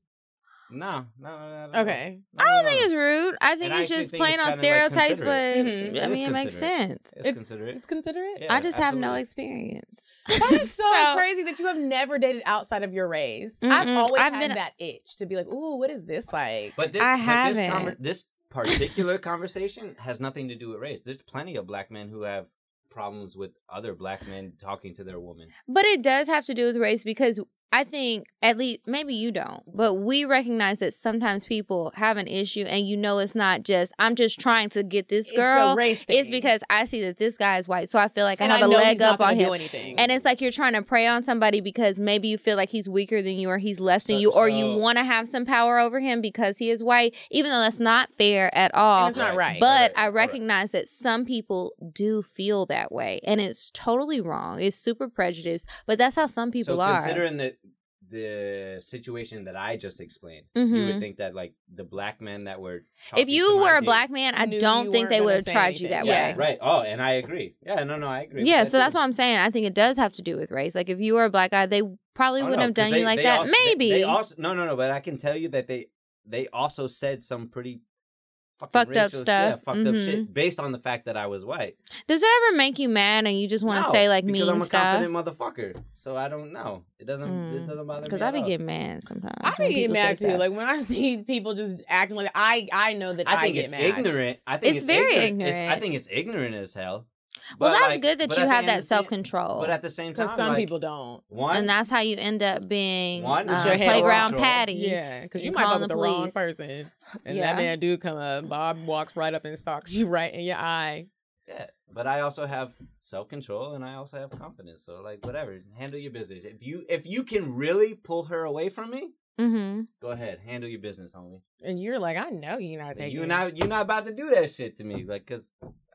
No, no, no, no. Okay. No, I don't no, think it's rude. I think I it's actually just think playing on kinda, like, stereotypes, but considerate. Mhm. I mean, it makes sense. It's It- considerate. It's considerate. Yeah, I just have no experience. That is so, So- crazy that you have never dated outside of your race. I've always I've had been- that itch to be like, ooh, what is this like? But this, I but this, haven't. this particular conversation has nothing to do with race. There's plenty of black men who have problems with other black men talking to their woman. But it does have to do with race because I think at least maybe you don't, but we recognize that sometimes people have an issue and you know it's not just I'm just trying to get this It's a girl. race It's because I see that this guy is white, so I feel like And I have a leg up on him. And it's like you're trying to prey on somebody because maybe you feel like he's weaker than you or he's less than So- you or you want to have some power over him because he is white, even though that's not fair at all. And it's not right. But Right, I right. recognize that some people do feel that way, and it's totally wrong. It's super prejudiced, but that's how some people so are. considering the the situation that I just explained, you Mhm. would think that like the black men that were If you were a date- black man, I don't think they would have say tried you that Yeah, way. Right. Oh, and I agree. Yeah, no, no, I agree. Yeah, that so that's too. what I'm saying. I think it does have to do with race. Like if you were a black guy, they probably Oh, wouldn't no, have 'cause done they- you like that. also- they- Maybe. They, also no, no, no. But I can tell you that they they also said some pretty fucking Fucked up stuff. Yeah, fucked up Mhm. shit based on the fact that I was white. Does it ever make you mad and you just want to No, say like mean me? because I'm a confident motherfucker, so I don't know. It doesn't. It Mm. doesn't bother me. Because I at be getting mad sometimes. I when be getting mad too. stuff. Like when I see people just acting like I, I know that I, I think get it's mad. ignorant. I think It's it's, very ignorant. It's- I think it's ignorant as hell. Well, that's like- good that you have that self control. But at the same time, some like, people don't. one and that's how you end up being One, uh, your playground control. patty. Yeah, because you and might fuck calling with the the wrong person, and Yeah. that man do come up. Bob walks right up and socks you right in your eye. Yeah, but I also have self control and I also have confidence. So like, whatever, handle your business. If you if you can really pull her away from me, Mm-hmm. go ahead, handle your business, homie. And you're like, I know you're not taking You're not You're not about to do that shit to me, like, cause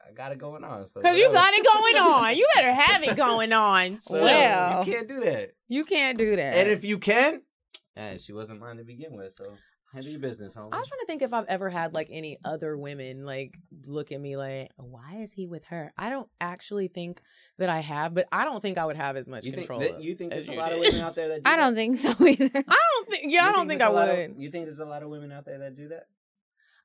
I got it going on. So Because you got it going on. You better have it going on. So, Well. you can't do that. you can't do that. And if you can, eh, she wasn't mine to begin with. So handle your business, homie. I was trying to think if I've ever had like any other women like look at me like, why is he with her? I don't actually think that I have, but I don't think I would have as much you think control. that, you think as there's a you lot of women out there that do I don't that? think so either. I don't think. Yeah, You I don't think, there's I a lot would. of- you think there's a lot of women out there that do that?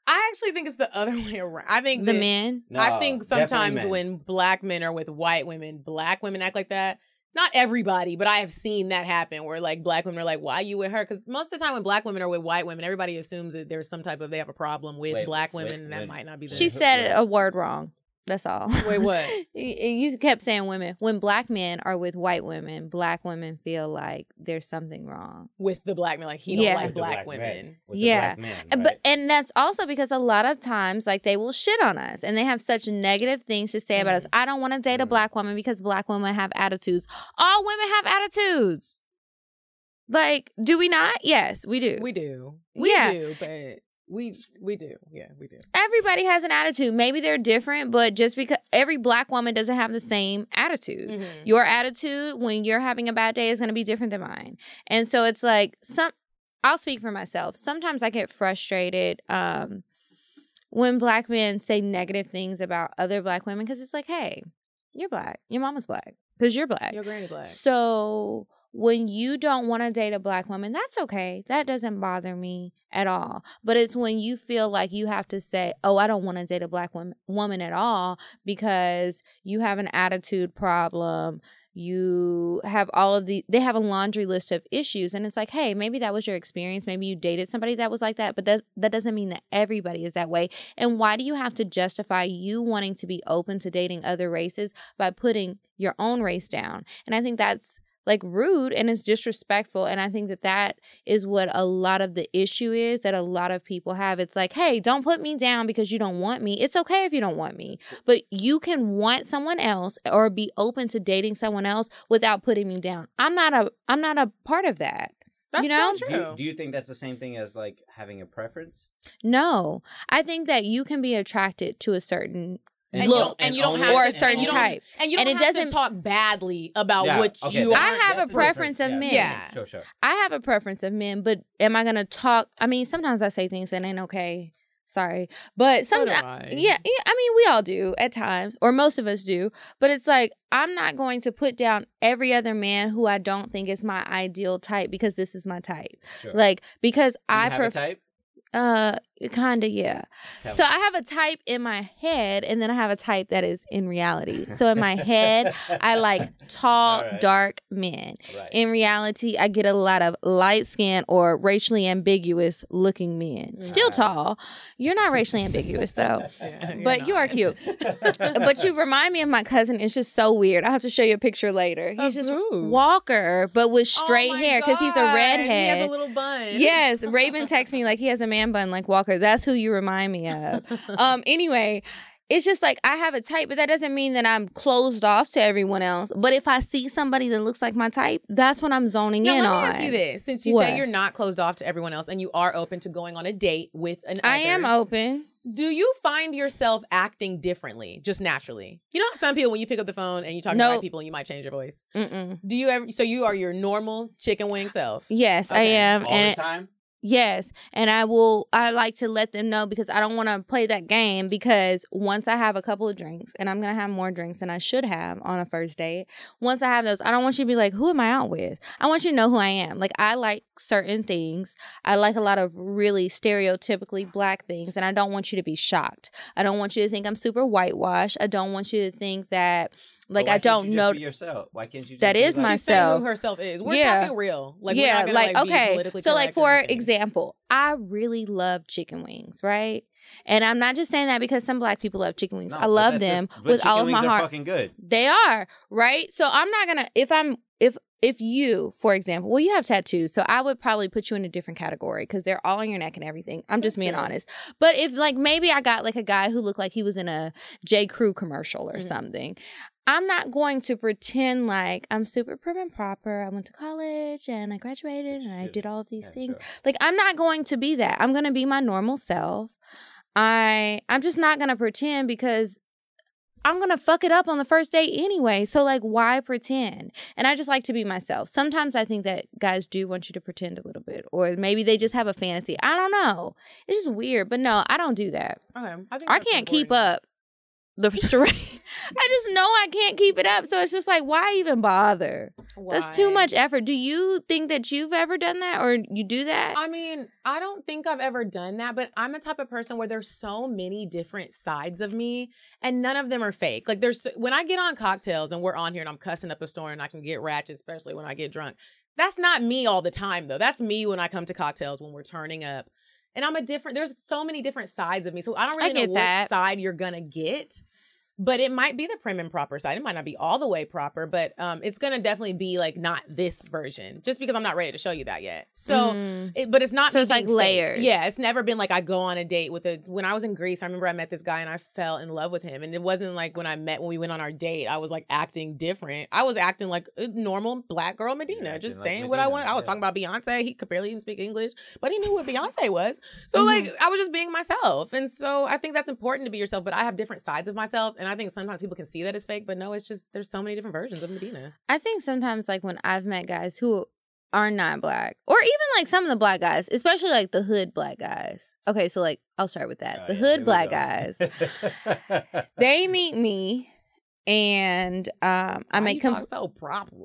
I actually think it's the other way around. I think the that- men. I think sometimes men. when black men are with white women, black women act like that. Not everybody, but I have seen that happen where like black women are like, "Why you with her?" Because most of the time when black women are with white women, everybody assumes that there's some type of they have a problem with Wait, black wait, women, and that wait. might not be the She said a word wrong. That's all. Wait, what? you you kept saying women. When black men are with white women, black women feel like there's something wrong. with the black men, like he don't Yeah. like With the black, women. with the Yeah. black man, And- right? But and that's also because a lot of times like they will shit on us and they have such negative things to say about us. I don't want to date a Mhm. black woman because black women have attitudes. All women have attitudes. Like, do we not? Yes, we do. We do, we Yeah. do, but we we do, yeah, we do. Everybody has an attitude. Maybe they're different, but just because every black woman doesn't have the same attitude. Mhm. Your attitude when you're having a bad day is going to be different than mine. And so it's like some I'll speak for myself. Sometimes I get frustrated um when black men say negative things about other black women cuz it's like, "Hey, you're black. Your mama's black cuz you're black." Your granny black. So when you don't want to date a black woman, that's okay. That doesn't bother me at all. But it's when you feel like you have to say, "Oh, I don't want to date a black woman woman at all because you have an attitude problem." you have all of the they have a laundry list of issues and it's like hey maybe that was your experience maybe you dated somebody that was like that but that that doesn't mean that everybody is that way and why do you have to justify you wanting to be open to dating other races by putting your own race down and i think that's like rude and it's disrespectful and i think that that is what a lot of the issue is that a lot of people have it's like hey don't put me down because you don't want me it's okay if you don't want me but you can want someone else or be open to dating someone else without putting me down i'm not a i'm not a part of that That's you know? so Do you, true. do you think that's the same thing as like having a preference? no i think that you can be attracted to a certain and you look don't, and you don't have or a certain and you don't- type and you don't it have doesn't- to talk badly about Yeah, what okay, you that's- I have a preference of men. Yeah. Sure, sure. I have a preference of men, but am I gonna talk? I mean, sometimes I say things that ain't okay. Sorry, but So do sometimes, I. yeah, yeah. I mean, we all do at times, or most of us do. But it's like I'm not going to put down every other man who I don't think is my ideal type because this is my type. Sure. Like because Do you I have a prefer, type? uh, kinda, yeah. Tell So me. I have a type in my head, and then I have a type that is in reality. So in my head, I like tall, All right. dark men. Right. In reality, I get a lot of light skin or racially ambiguous looking men. Still Right. tall. You're not racially ambiguous though. Yeah, But you are cute. but you remind me of my cousin. It's just so weird. I'll have to show you a picture later. He's just? Walker, but with Oh straight my hair because he's a redhead. He has a little bun. Yes, Raven texts me like he has a man bun like Walker. That's who you remind me of. um anyway, it's just like I have a type, but that doesn't mean that I'm closed off to everyone else. But if I see somebody that looks like my type, that's what I'm zoning Now, in let me on. ask you this: since you What? say you're not closed off to everyone else, and you are open to going on a date with an, I am open. Do you find yourself acting differently, just naturally? You know, how some people when you pick up the phone and you talk to white people, you might change your voice. Mm-mm. Do you ever? So you are your normal chicken wing self. Yes, I am, All and the time? Yes, and I will. I like to let them know because I don't want to play that game. Because once I have a couple of drinks, and I'm gonna have more drinks than I should have on a first date. Once I have those, I don't want you to be like, "Who am I out with?" I want you to know who I am. Like I like certain things. I like a lot of really stereotypically black things, and I don't want you to be shocked. I don't want you to think I'm super whitewashed. I don't want you to think that like why I can't don't you just know. be yourself. Why can't you? Just That like, my- She's saying myself. who herself is. We're Yeah. talking real. Like yeah, we're not like gonna, like, be okay. politically So like for example, I really love chicken wings, right? And I'm not just saying that because some black people love chicken wings. No, I love them just- with all of my heart. Fucking good. They are, right? So I'm not gonna if I'm if if you, for example, well, you have tattoos, so I would probably put you in a different category because they're all on your neck and everything. I'm just That's being fair. honest. But if like maybe I got like a guy who looked like he was in a J. Crew commercial or Mhm. something, I'm not going to pretend like I'm super prim and proper. I went to college and I graduated and I did all of these Yeah, things. sure. Like I'm not going to be that. I'm going to be my normal self. I I'm just not going to pretend because I'm going to fuck it up on the first date anyway. So like why pretend? And I just like to be myself. Sometimes I think that guys do want you to pretend a little bit or maybe they just have a fantasy. I don't know. It's just weird, but no, I don't do that. Okay, I, I can't keep up the charade. I just know I can't keep it up. So it's just like, why even bother? That's too much effort. Do you think that you've ever done that or you do that? I mean, I don't think I've ever done that, but I'm a type of person where there's so many different sides of me and none of them are fake. Like there's when I get on Cocktales and we're on here and I'm cussing up a store and I can get ratchet, especially when I get drunk. That's not me all the time though. That's me when I come to Cocktales when we're turning up. And I'm a different there's so many different sides of me. So I don't really know get which that. side you're gonna get. But it might be the prim and proper side. It might not be all the way proper, but um, it's gonna definitely be like not this version, just because I'm not ready to show you that yet. So Mm. it, but it's not. So it's like being fake. layers. Yeah, it's never been like I go on a date with a. When I was in Greece, I remember I met this guy and I fell in love with him, and it wasn't like when I met when we went on our date, I was like acting different. I was acting like a normal black girl Medina, acting just like saying what I Medina, wanted. I was yeah. talking about Beyonce. He could barely even speak English, but he knew what Beyonce was. So Mhm. like I was just being myself, and so I think that's important to be yourself. But I have different sides of myself, and I think sometimes people can see that as fake, but no, it's just there's so many different versions of Medina. I think sometimes like when I've met guys who are not black or even like some of the black guys, especially like the hood black guys. Okay, so like I'll start with that. Oh, the yeah, hood black guys. they meet me and um I Why make you com- so proper.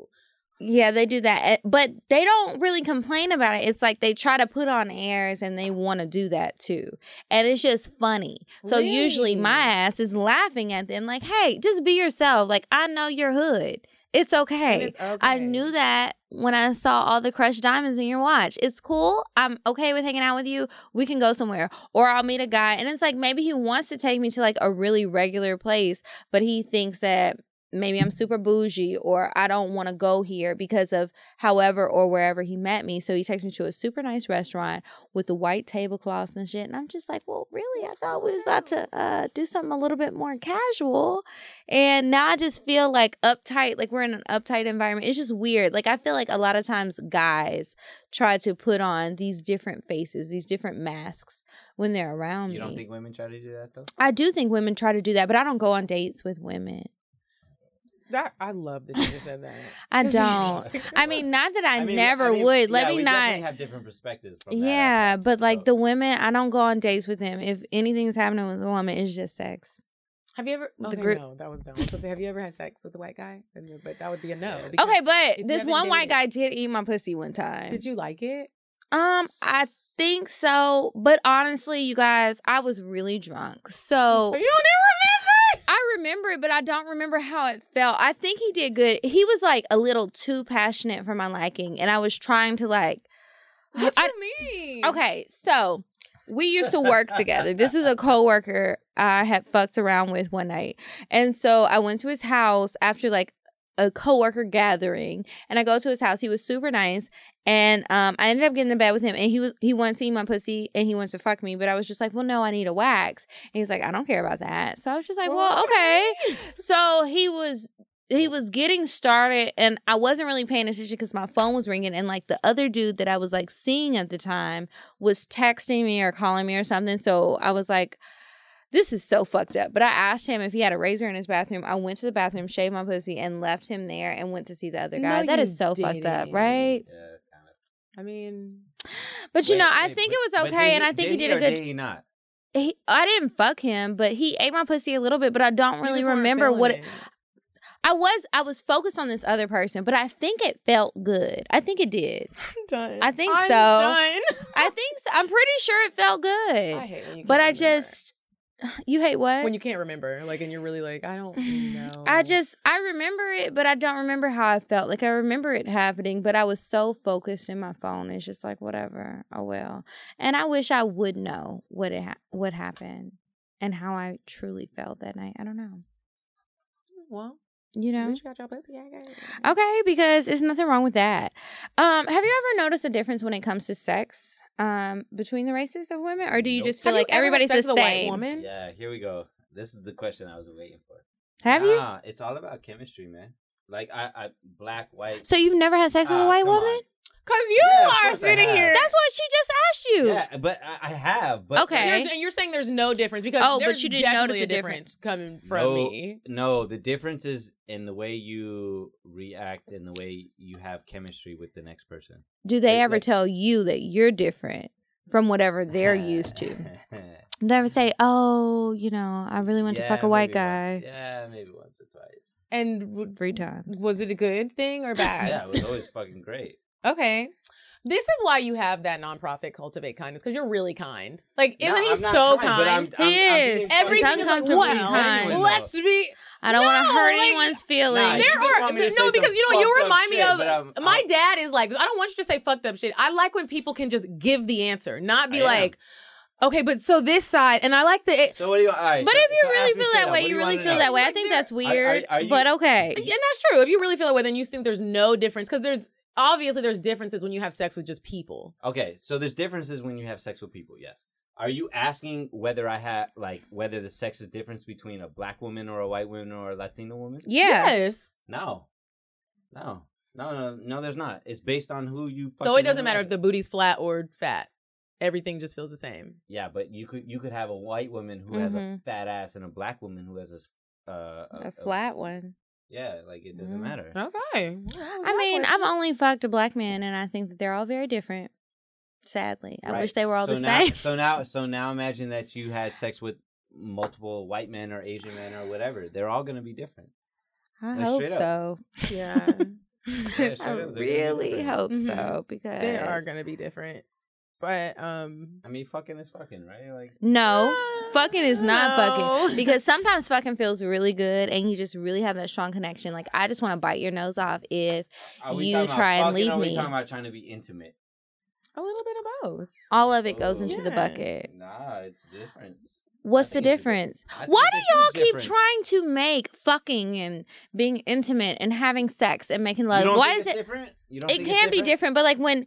Yeah, they do that. Eh, But they don't really complain about it. It's like they try to put on airs and they want to do that too. And it's just funny. So usually my ass is laughing at them like, "Hey, just be yourself. Like I know you're hood." It's okay. it's I knew that when I saw all the crushed diamonds in your watch. It's cool. I'm okay with hanging out with you. We can go somewhere. Or I'll meet a guy and it's like maybe he wants to take me to like a really regular place, but he thinks that maybe I'm super bougie or I don't want to go here because of however or wherever he met me. So he takes me to a super nice restaurant with the white tablecloths and shit. And I'm just like, well, really? I thought we was about to uh, do something a little bit more casual. And now I just feel like uptight, like we're in an uptight environment. It's just weird. Like I feel like a lot of times guys try to put on these different faces, these different masks when they're around You me. don't think women try to do that though? I do think women try to do that, but I don't go on dates with women. That I love that you just said that. I don't. I mean, not that I, mean, never I mean, would. Let yeah, me we not. definitely have different perspectives. From that Yeah, aspect, but like so- the women, I don't go on dates with them. If anything's happening with a woman, it's just sex. Have you ever? The Okay, group- no, that was dumb. I was gonna say, have you ever had sex with a white guy? But that would be a no. Okay, but this one white guy did eat my pussy one time. Did you like it? Um, I think so. But honestly, you guys, I was really drunk. So, So you don't even I remember it, but I don't remember how it felt. I think he did good. He was like a little too passionate for my liking, and I was trying to like? What I- you mean? Okay, so we used to work together. This is a coworker I had fucked around with one night. And so I went to his house after like a coworker gathering and I go to his house. He was super nice. And um, I ended up getting in bed with him and he was he wanted to eat my pussy and he wants to fuck me. But I was just like, well, no, I need a wax. And he's like, I don't care about that. So I was just like, well, okay. So he was he was getting started and I wasn't really paying attention because my phone was ringing and like the other dude that I was like seeing at the time was texting me or calling me or something. So I was like, this is so fucked up. But I asked him if he had a razor in his bathroom. I went to the bathroom, shaved my pussy, and left him there and went to see the other guy. No, that is so fucked up, right? Yeah. I mean, But you Wait, know, I wait, think but- it was okay, did and he- I think did he did a good. Did he not? He, I didn't fuck him, but he ate my pussy a little bit. But I don't really remember what it. I was. I was focused on this other person, but I think it felt good. I think it did. done. I think I'm so. Done. I think so. I'm pretty sure it felt good. I hate when you but I just, you hate what? when you can't remember, like, and you're really like, I don't know. I just I remember it, but I don't remember how I felt. Like I remember it happening, but I was so focused in my phone. It's just like whatever. Oh well. And I wish I would know what it ha- what happened and how I truly felt that night. I don't know. well, You know. least you got your pussy. I got it. Okay, because there's nothing wrong with that. Um, have you ever noticed a difference when it comes to sex um, between the races of women, or do you Nope. just feel Have like everybody's sex the with a white same? woman? Yeah, here we go. This is the question I was waiting for. Have you? Nah, it's all about chemistry, man. Like I, I black, white. So you've never had sex with a Ah, white come on. woman? Cause you Yeah, are sitting here. That's what she just asked you. Yeah, but I, I have. But Okay. You're, and you're saying there's no difference because Oh, but there's you didn't definitely notice a a difference. coming from no, me. No, the difference is in the way you react and the way you have chemistry with the next person. Do they Like- ever like- tell you that you're different from whatever they're used to? Never say, "Oh, you know, I really want to fuck a white maybe once. guy." Yeah, maybe once or twice. And w- Three times. was it a good thing or bad? Yeah, it was always fucking great. Okay. This is why you have that nonprofit cultivate kindness because you're really kind. Like, isn't No, he I'm not so kind, but I'm- kind? I'm- I'm He is. Everything is like, uncomfortably well, kind. Let's be. I don't want to hurt like- anyone's feelings. Nah, There are want me to no because you know you fucked up remind me shit, of I'm- my I'm- dad is like I don't want you to say fucked up shit. I like when people can just give the answer, not be I am. Like, okay, but so this side, and I like the. So what do you? All right. but so, if you so really feel straight that way, what you really feel that way. I think there- that's are weird, you- but okay. and that's true. If you really feel that way, then you think there's no difference because there's obviously there's differences when you have sex with just people. Okay, so there's differences when you have sex with people. Yes. Are you asking whether I have like whether the sex is difference between a black woman or a white woman or a Latino woman? Yeah. Yes. No, no, no, no, no. There's not. It's based on who you. So it doesn't matter interact if the booty's flat or fat. Everything just feels the same. Yeah, but you could you could have a white woman who has a Mhm. fat ass and a black woman who has a s- uh, A flat one. Yeah, like it doesn't Mhm. matter. Okay. I mean, I've only fucked a black man, and I think that they're all very different. Sadly, I Right. wish they were all so the now, same. So now, so now, imagine that you had sex with multiple white men or Asian men or whatever. They're all gonna be different. I Like, hope straight up. so. Yeah. I up, they're gonna be really different. hope Mhm. so because they are gonna be different. But um, I mean, fucking is fucking, right? Like, No, fucking is not no. fucking because sometimes fucking feels really good and you just really have that strong connection. Like I just want to bite your nose off if are we You talking about try and fucking, leave or are we me. talking about trying to be intimate? a little bit of both. all of it goes into the Yeah. bucket. Nah, it's different. What's the think it's a difference? I think Why it's do a y'all huge keep difference. trying to make fucking and being intimate and having sex and making love? You don't Why think is it's it? different? You don't It think it's can be different, but like when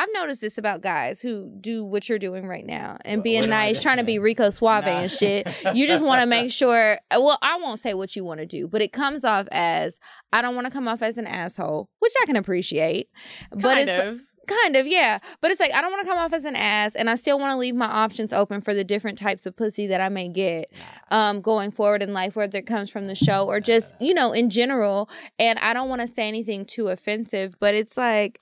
I've noticed this about guys who do what you're doing right now and being what nice, trying to be Rico Suave Nah. and shit. You just want to make sure. Well, I won't say what you want to do, but it comes off as I don't want to come off as an asshole, which I can appreciate. But Kind it's of. kind of yeah, but it's like I don't want to come off as an ass, and I still want to leave my options open for the different types of pussy that I may get um, going forward in life, whether it comes from the show or just you know in general. And I don't want to say anything too offensive, but it's like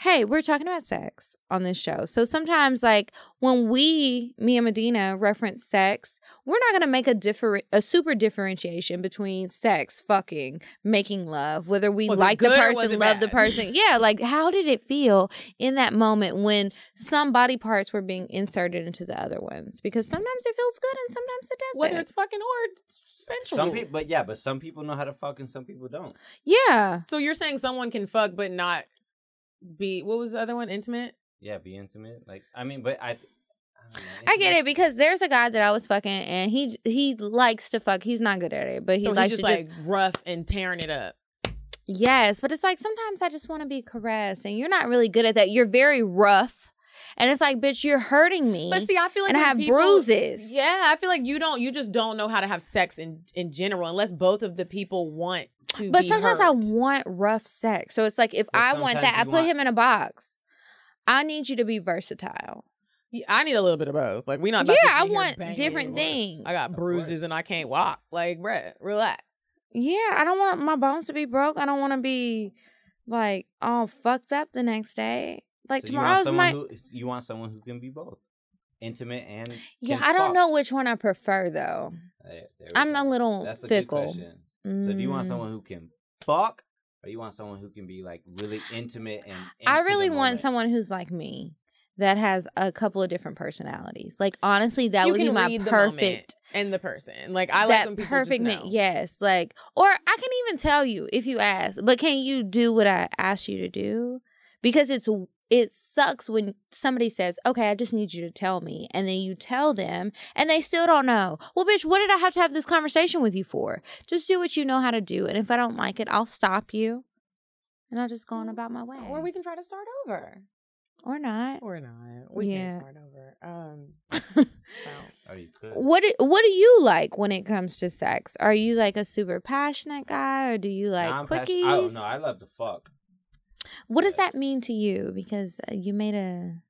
hey, we're talking about sex on this show. So sometimes, like when we, me and Medina, reference sex, we're not gonna make a different, a super differentiation between sex, fucking, making love, whether we Was like the good or was person, it love the person. Yeah, like how did it feel in that moment when some body parts were being inserted into the other ones? Because sometimes it feels good and sometimes it doesn't. Whether it's fucking or sensual. Some people, but yeah, but some people know how to fuck and some people don't. yeah. So you're saying someone can fuck but not be what was the other one? Intimate? Yeah, be intimate. Like, I mean, but I. I, I get it because there's a guy that I was fucking and he he likes to fuck. He's not good at it, but he so likes he's to just just like rough and tearing it up. Yes, but it's like sometimes I just want to be caressed, and you're not really good at that. You're very rough, and it's like, bitch, you're hurting me. But see, I feel like and I have people- bruises. Yeah, I feel like you don't. You just don't know how to have sex in in general, unless both of the people want to. but be sometimes I want rough sex, so it's like if But I want that, I put want- him in a box. I need you to be versatile. Yeah, I need a little bit of both. Like we not. About Yeah, to I here want different things. I got bruises and I can't walk. Like, bruh, relax. Yeah, I don't want my bones to be broke. I don't want to be like all fucked up the next day. Like So you tomorrow's someone my who you want someone who can be both intimate and yeah. I don't know which one I prefer though. There- there I'm go. a little That's fickle. good question. So do you want Mm. someone who can fuck, or you want someone who can be like really intimate and? I really want someone who's like me that has a couple of different personalities. Like honestly, that you would be my perfect and the person. Like I like that perfect just ma- know. Yes, like or I can even tell you if you ask, but can you do what I asked you to do? Because it's it sucks when somebody says, "Okay, I just need you to tell me," and then you tell them, and they still don't know. Well, bitch, what did I have to have this conversation with you for? Just do what you know how to do, and if I don't like it, I'll stop you, and I'll just go on about my way, Or we can try to start over. or not. Or not. We Yeah. can't start over. Um. so- Or you could. What do, what do you like when it comes to sex? Are you like a super passionate guy, or do you like Nah, I'm quickies? passion- I don't know. I love to fuck. What does that mean to you? Because uh, you made a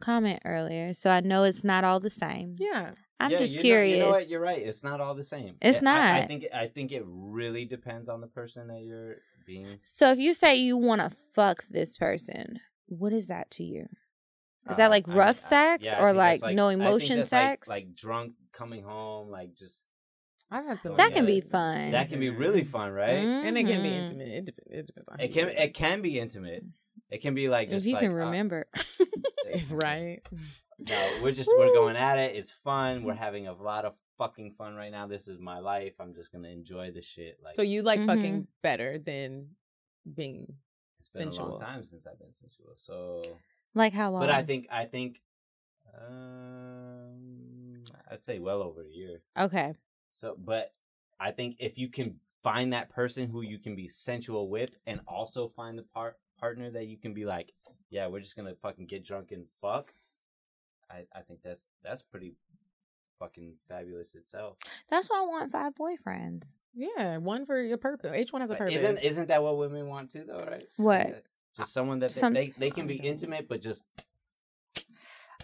comment earlier, so I know it's not all the same. yeah. I'm Yeah, just you know- curious. you know what? You're right. It's not all the same. It's I- I, I not. think I think it really depends on the person that you're being. so if you say you want to fuck this person, what is that to you? Is that uh, like I- rough I- sex yeah, or think that's like no I think emotion that's like- sex? Like, drunk coming home, like just I've had some. that can be fun. that can be really fun, right? and it can be Mhm. intimate. It, dep- it depends on It can you it can be intimate. It can be like If just you like, can uh, remember. right. No, we're just we're going at it. It's fun. We're having a lot of fucking fun right now. This is my life. I'm just gonna enjoy the shit. Like So you like Mhm. fucking better than being it's been sensual. a long time since I've been sensual. So, like how long? but I think I think, um, I'd say well over a year. okay. So, but I think if you can find that person who you can be sensual with, and also find the part partner that you can be like, yeah, we're just gonna fucking get drunk and fuck. I I think that's that's pretty fucking fabulous itself. That's why I want five boyfriends. Yeah, one for your purpose. Each one has a purpose. Isn't isn't that what women want too, though? Right? What? Just someone that they, Some- they, they can be intimate, but just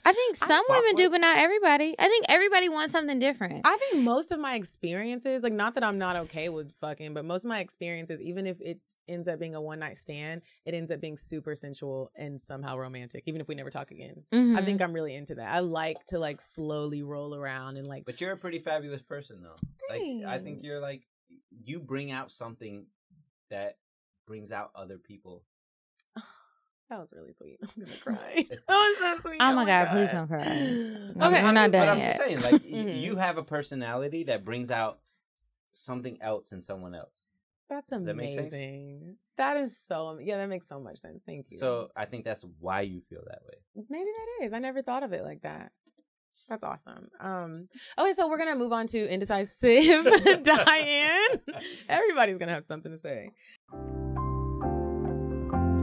I think some fuck women do, but not everybody. I think everybody wants something different. I think most of my experiences, like not that I'm not okay with fucking, but most of my experiences, even if it ends up being a one night stand, it ends up being super sensual and somehow romantic, even if we never talk again. I Mhm. think I'm really into that. I like to like slowly roll around and like But you're a pretty fabulous person, though. Like I think you're like you bring out something that brings out other people. That was really sweet. I'm gonna cry. that was so sweet. Oh my God, please don't cry. No, Okay. we're not done but done I'm yet. just saying, like, y- Mhm. you have a personality that brings out something else in someone else. That's that make sense? amazing. That is so yeah, that makes so much sense. Thank you. So I think that's why you feel that way. maybe that is. I never thought of it like that. That's awesome. Um okay, so we're gonna move on to indecisive Diane. Everybody's gonna have something to say.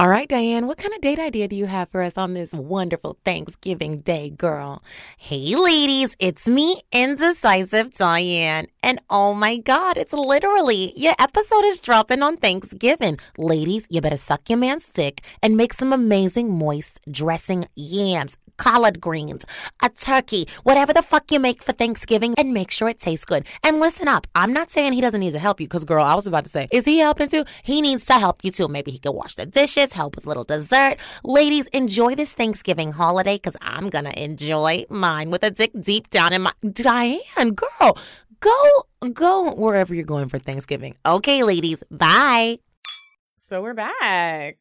All right, Diane, what kind of date idea do you have for us on this wonderful Thanksgiving Day, girl? Hey, ladies, it's me, Indecisive Diane. And oh my God, it's literally your episode is dropping on Thanksgiving. Ladies, you better suck your man's dick and make some amazing moist dressing yams, collard greens, a turkey, whatever the fuck you make for Thanksgiving, and make sure it tastes good. And listen up, I'm not saying he doesn't need to help you, because girl, I was about to say, is he helping too? He needs to help you too. Maybe he can wash the dishes, help with little dessert. Ladies, enjoy this Thanksgiving holiday, because I'm gonna enjoy mine with a dick deep down in my. Diane, girl, go go wherever you're going for Thanksgiving. Okay, ladies, bye. So we're back.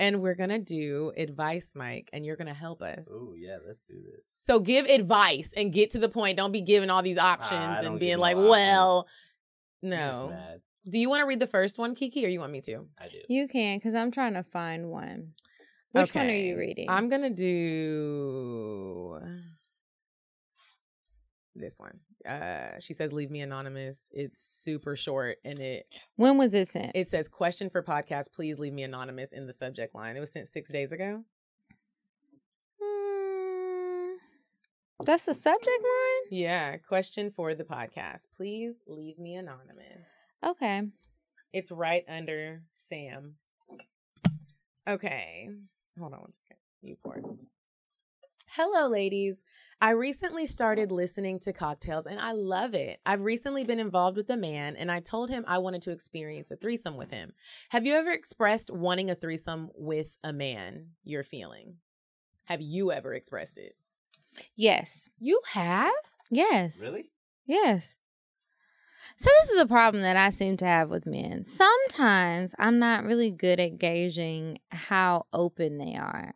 And we're gonna do advice, Mike, and you're gonna help us. Oh yeah, let's do this. So give advice and get to the point. Don't be giving all these options Ah, and being like, options. well, I'm no. Do you want to read the first one, Kiki, or you want me to? I do. You can, because I'm trying to find one. Which one are you reading? I'm gonna do this one. Uh, she says, "Leave me anonymous." It's super short, and it when was it sent? it says, "Question for podcast. Please leave me anonymous." In the subject line, it was sent six days ago. Mm, that's the subject line? Yeah, question for the podcast. Please leave me anonymous. Okay. It's right under Sam. Okay. Hold on one second. You poured. Hello, ladies. I recently started listening to Cocktales and I love it. I've recently been involved with a man and I told him I wanted to experience a threesome with him. Have you ever expressed wanting a threesome with a man you're feeling? Have you ever expressed it? Yes. You have? Yes. Really? Yes. So this is a problem that I seem to have with men. Sometimes I'm not really good at gauging how open they are.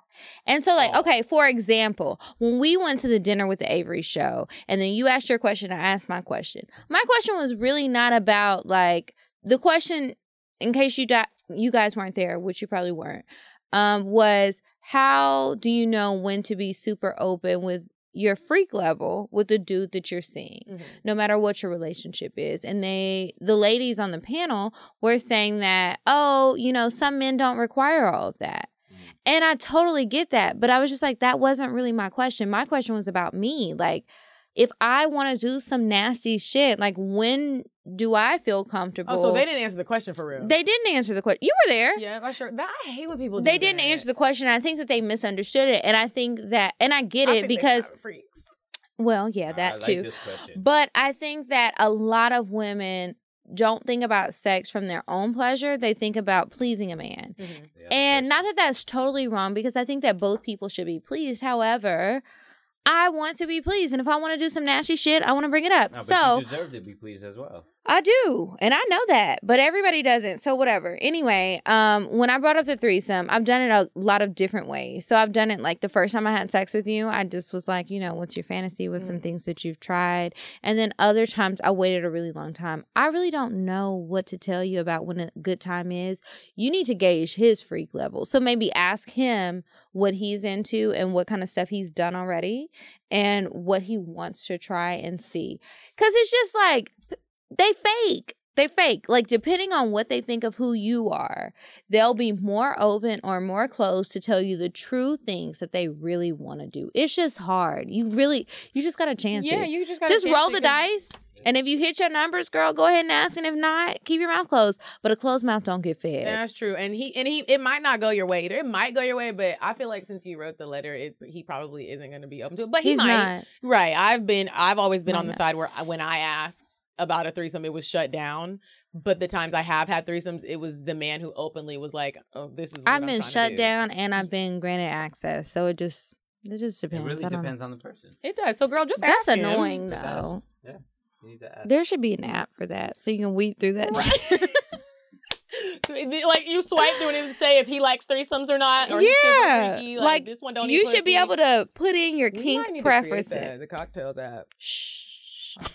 And so like, okay, for example, when we went to the dinner with the Avery show and then you asked your question, I asked my question. My question was really not about like the question in case you di- you guys weren't there, which you probably weren't. Um was how do you know when to be super open with your freak level with the dude that you're seeing? Mm-hmm. no matter what your relationship is. And they, the ladies on the panel were saying that, oh, you know, some men don't require all of that. Mm. And I totally get that. But I was just like, that wasn't really my question. My question was about me. Like, if I want to do some nasty shit, like, when do I feel comfortable? Oh, so they didn't answer the question for real. They didn't answer the question. You were there. Yeah, I sure. That, I hate when people. Do They didn't that. answer the question. I think that they misunderstood it. And I think that, and I get I it think because, have freaks. well, yeah, I that like too. this. But I think that a lot of women don't think about sex from their own pleasure. They think about pleasing a man. Mm-hmm. Yeah, And not that that's totally wrong because I think that both people should be pleased. However, I want to be pleased. And if I want to do some nasty shit, I want to bring it up. No, so you deserve to be pleased as well. I do, and I know that, but everybody doesn't. So whatever. Anyway, um, when I brought up the threesome, I've done it a lot of different ways. So I've done it like the first time I had sex with you, I just was like, you know, what's your fantasy? What's some things that you've tried? And then other times I waited a really long time. I really don't know what to tell you about when a good time is. You need to gauge his freak level. So maybe ask him what he's into and what kind of stuff he's done already and what he wants to try and see. Cause it's just like they fake. They fake. Like depending on what they think of who you are, they'll be more open or more closed to tell you the true things that they really want to do. It's just hard. You really you just got a chance Yeah, it. you just gotta just chance roll the dice. And if you hit your numbers, girl, go ahead and ask. And if not, keep your mouth closed. But a closed mouth don't get fed. That's true, and he and he it might not go your way either. It might go your way, but I feel like since you wrote the letter, it he probably isn't going to be open to it. But he He's might. not. Right. I've been. I've always been on the side where I, when I asked, about a threesome, it was shut down. But the times I have had threesomes, it was the man who openly was like, "Oh, this is." What I've I'm been trying to shut do." down and I've been granted access, so it just it just It depends. really depends know. on the person. It does. So, girl, just That's ask him. annoying Just ask. though. Yeah, you need to ask. There should be an app for that, so you can weed through that. Right. like you swipe through it and say if he likes threesomes or not. Or he's yeah, freaky, like, this one don't you should be pussy. able to put in your We might kink need to preferences. that, The Cocktales app. Shh.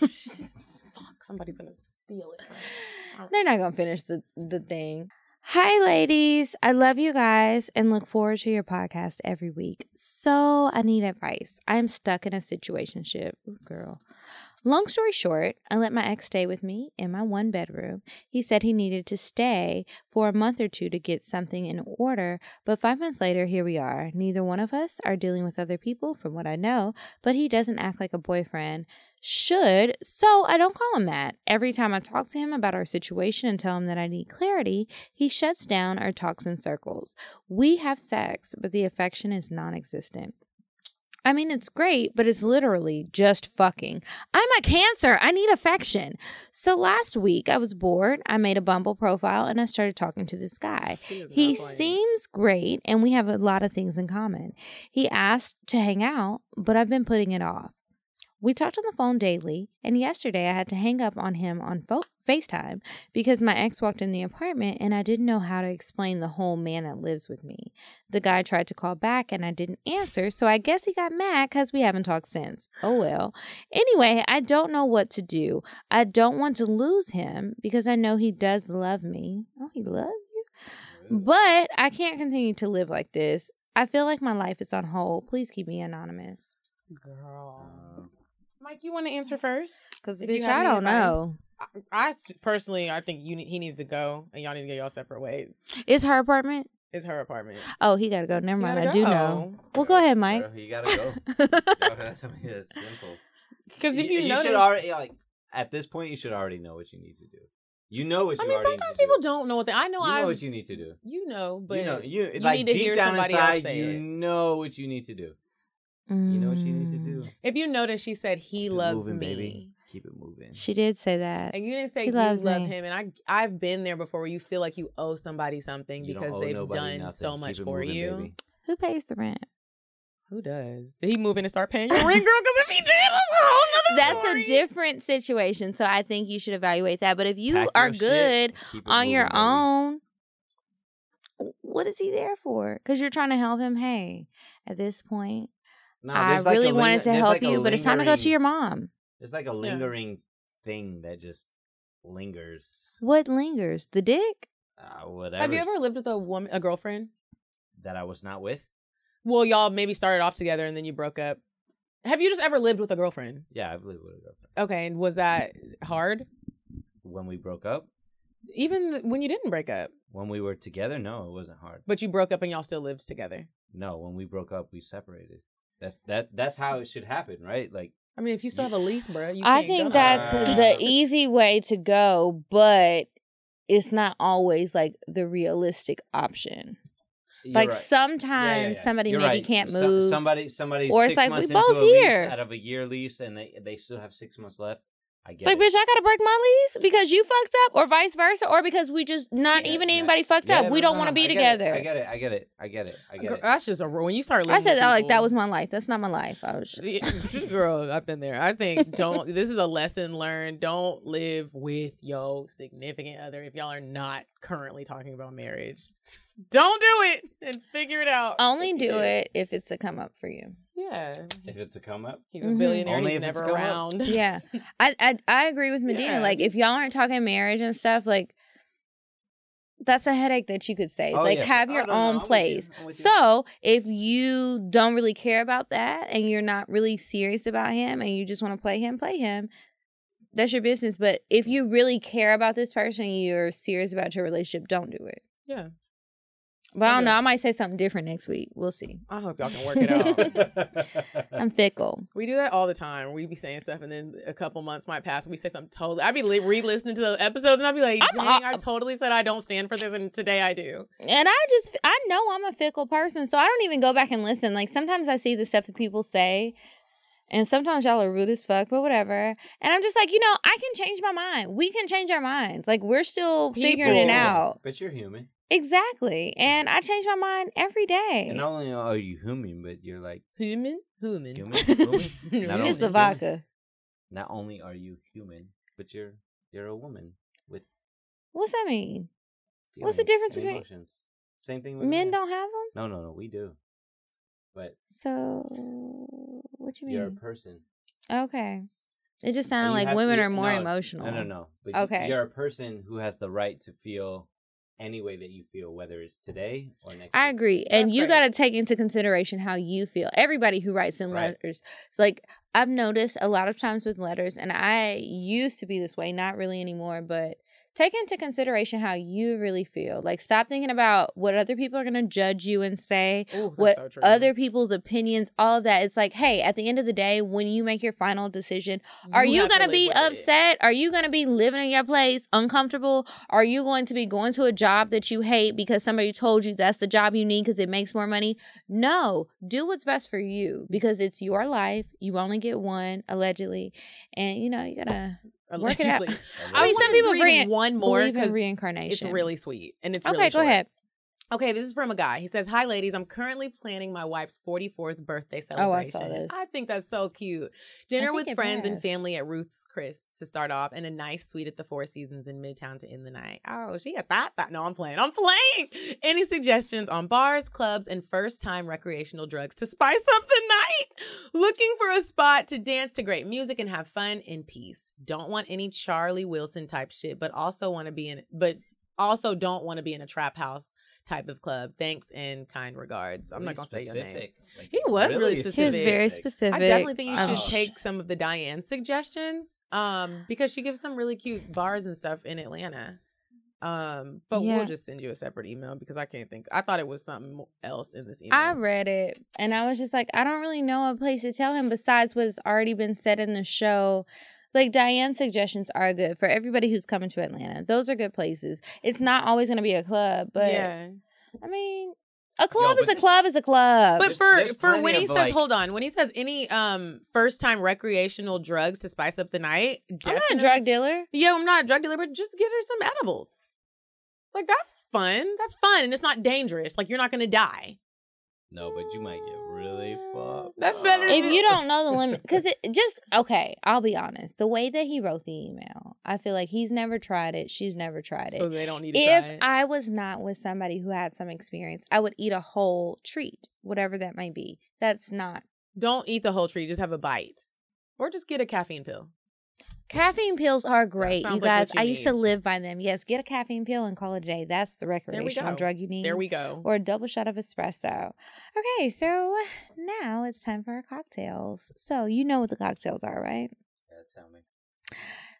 Somebody's gonna steal it. They're not gonna finish the the thing. Hi, ladies. I love you guys and look forward to your podcast every week. So I need advice. I'm stuck in a situationship, girl. Long story short, I let my ex stay with me in my one bedroom. He said he needed to stay for a month or two to get something in order, but five months later, here we are. Neither one of us are dealing with other people, from what I know, but he doesn't act like a boyfriend should, so I don't call him that. Every time I talk to him about our situation and tell him that I need clarity, he shuts down or talks in circles. We have sex, but the affection is non existent. I mean, it's great, but it's literally just fucking. I'm a cancer. I need affection. So last week I was bored. I made a Bumble profile and I started talking to this guy. He seems great and we have a lot of things in common. He asked to hang out, but I've been putting it off. We talked on the phone daily, and yesterday I had to hang up on him on fo- FaceTime because my ex walked in the apartment and I didn't know how to explain the whole man that lives with me. The guy tried to call back and I didn't answer, so I guess he got mad because we haven't talked since. Oh well. Anyway, I don't know what to do. I don't want to lose him because I know he does love me. Oh, he loves you? But I can't continue to live like this. I feel like my life is on hold. Please keep me anonymous. Girl. Mike, you want to answer first? Because, If bitch, you I don't know. I, I personally, I think you need, he needs to go, and y'all need to go y'all separate ways. It's her apartment? It's her apartment. Oh, he gotta go. Never mind. I gotta do go. know. Oh. Well, go ahead, Mike. Girl, you gotta go. That's simple. Because if you, you notice, should already like at this point you should already know what you need to do. You know what you I mean, already sometimes need people do. don't know what they. I know. You I know what you need to do. You know, but you know, you, you like need to deep hear down somebody inside, else say you it. know what you need to do. You know what she needs to mm. do. if you notice, she said he Keep loves moving, me. baby. Keep it moving. She did say that. And you didn't say He you loves love me. him, and I I've been there before where you feel like you owe somebody something You because they've done nothing. so much it for moving, you. baby. Who pays the rent? Who does? Did he move in and start paying your rent, girl? Because if he did, that's a whole nother That's story. a different situation. So I think you should evaluate that. But if you Pack are your shit, good keep on your moving, baby. own, what is he there for? Because you're trying to help him. Hey, at this point, No, I like really a wanted linger- to help like you, but it's time to go to your mom. There's like a lingering thing that just lingers. What lingers? The dick? Uh, whatever. Have you ever lived with a woman, a girlfriend? that I was not with? Well, y'all maybe started off together and then you broke up. Have you just ever lived with a girlfriend? Yeah, I've lived with a girlfriend. Okay, and was that hard? When we broke up, Even when you didn't break up, when we were together, no, it wasn't hard. but you broke up and y'all still lived together. No, when we broke up, we separated. That's that. That's how it should happen, right? Like I mean, if you still have a lease, bro, you I can't think go. that's Uh, the easy way to go, but it's not always like the realistic option. you're like right. Sometimes yeah, yeah. somebody You're maybe right. can't So- move. somebody, somebody, or it's six like, we both into a lease here. out of a year lease, and they they still have six months left. I It's like, it. bitch, I gotta break my lease because you fucked up, or vice versa, or because we just not Yeah, even yeah. anybody fucked Yeah, up. no, we don't want to no, be I together. I get it. I get it. I get it. I get Girl, it. that's just a rule. When you start I said with that like that was my life. That's not my life. I was just girl i've been there i think don't this is a lesson learned don't live with your significant other if y'all are not currently talking about marriage don't do it and figure it out only do did. it if it's a come up for you. yeah If it's a come up, he's a Mhm. billionaire Only he's if it's never come up. around Yeah, I I I agree with Medina. Yeah, like if y'all aren't talking marriage and stuff, like that's a headache that you could save. Oh, like yeah. have Oh, your no, no, I'm own with you. place. I'm with you. So if you don't really care about that and you're not really serious about him and you just want to play him, play him. That's your business. But if you really care about this person and you're serious about your relationship, don't do it. yeah But I don't know. I might say something different next week. We'll see. i hope y'all can work it out I'm fickle. we do that all the time we be saying stuff and then a couple months might pass and we say something totally i'd be li- re-listening to the episodes and i'd be like I'm- dang I- i totally said i don't stand for this and today i do And I just, I know I'm a fickle person, so I don't even go back and listen. Like sometimes I see the stuff that people say, And sometimes y'all are rude as fuck, but whatever. And I'm just like, you know, I can change my mind. We can change our minds. Like we're still figuring it out. But you're human. Exactly. And I change my mind every day. And not only are you human, but you're like Human, human. human. human. Not it's only the human, vodka. Not only are you human, but you're you're a woman with What's that mean? What's the difference between- emotions. Same thing with Men don't have them? No, no, no. We do. But So what you mean? you're a person. Okay. It just sounded like women you- are more no, emotional. No, no, no. But Okay. you're a person who has the right to feel any way that you feel, whether it's today or next. I week. agree. And That's you got to take into consideration how you feel. Everybody who writes in Right. letters. It's like I've noticed a lot of times with letters, and I used to be this way, not really anymore, but take into consideration how you really feel. Like stop thinking about what other people are going to judge you and say, Ooh, what so other people's opinions, all of that. It's like, hey, at the end of the day, when you make your final decision, are you, to going to be upset? Are you going to be living in your place uncomfortable? Are you going to be going to a job that you hate because somebody told you that's the job you need because it makes more money? No, do what's best for you because it's your life. You only get one, allegedly. And, you know, you got to work it out. Allegedly. I mean, some wanna people read rein- one more because reincarnation. It's really sweet and it's Okay, really go short. ahead. Okay, this is from a guy. He says, "Hi, ladies. I'm currently planning my wife's 44th birthday celebration. Oh, I saw this. I think that's so cute. Dinner with it friends and family at Ruth's Chris to start off, and a nice suite at the Four Seasons in Midtown to end the night. Oh, she a that that. No, I'm playing. I'm playing. Any suggestions on bars, clubs, and first-time recreational drugs to spice up the night? Looking for a spot to dance to great music and have fun in peace. Don't want any Charlie Wilson type shit, but also want to be in. But also don't want to be in a trap house type of club. Thanks and kind regards. I'm not gonna say your name. Like, He was really specific. He was very specific. I definitely think you should take some of the Diane suggestions, um, because she gives some really cute bars and stuff in Atlanta. Um, but Yeah. we'll just send you a separate email because I can't think. I thought it was something else in this email. I read it and I was just like, I don't really know a place to tell him besides what's already been said in the show. Like Diane's suggestions are good for everybody who's coming to Atlanta. Those are good places. It's not always going to be a club, but yeah, I mean, a club but is a club is a club. but There's- for there's for when he says, like- hold on, when he says any um first time recreational drugs to spice up the night, I'm not a drug dealer. Yeah, I'm not a drug dealer, but just get her some edibles. Like that's fun. That's fun, and it's not dangerous. Like you're not gonna die. No, but you might get really fucked. That's better up. If you don't know the limit, because it just okay. I'll be honest. The way that he wrote the email, I feel like he's never tried it. She's never tried it. So they don't need to if try it. I was not with somebody who had some experience, I would eat a whole treat, whatever that might be. That's not don't eat the whole tree. Just have a bite, or just get a caffeine pill. Caffeine pills are great, you sounds like guys. you I used to live by them. Yes, get a caffeine pill and call it a day. That's the recreational drug you need. There we go. Or a double shot of espresso. Okay, so now it's time for our cocktails. So you know what the cocktails are, right? Yeah, tell me.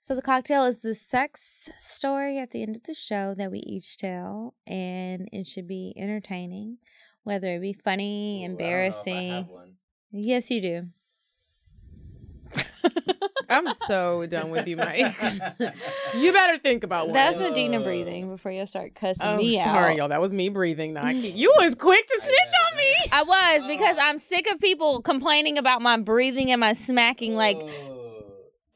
So the cocktail is the sex story at the end of the show that we each tell, and it should be entertaining, whether it be funny, Ooh, I don't know if I embarrassing. have one. Yes, you do. I'm so done with you, Mike. you better think about one. That's Medina breathing before you start cussing oh, me sorry, out. y'all. That was me breathing. Not you. Was quick to snitch on me. I was because I'm sick of people complaining about my breathing and my smacking. Like, Oh,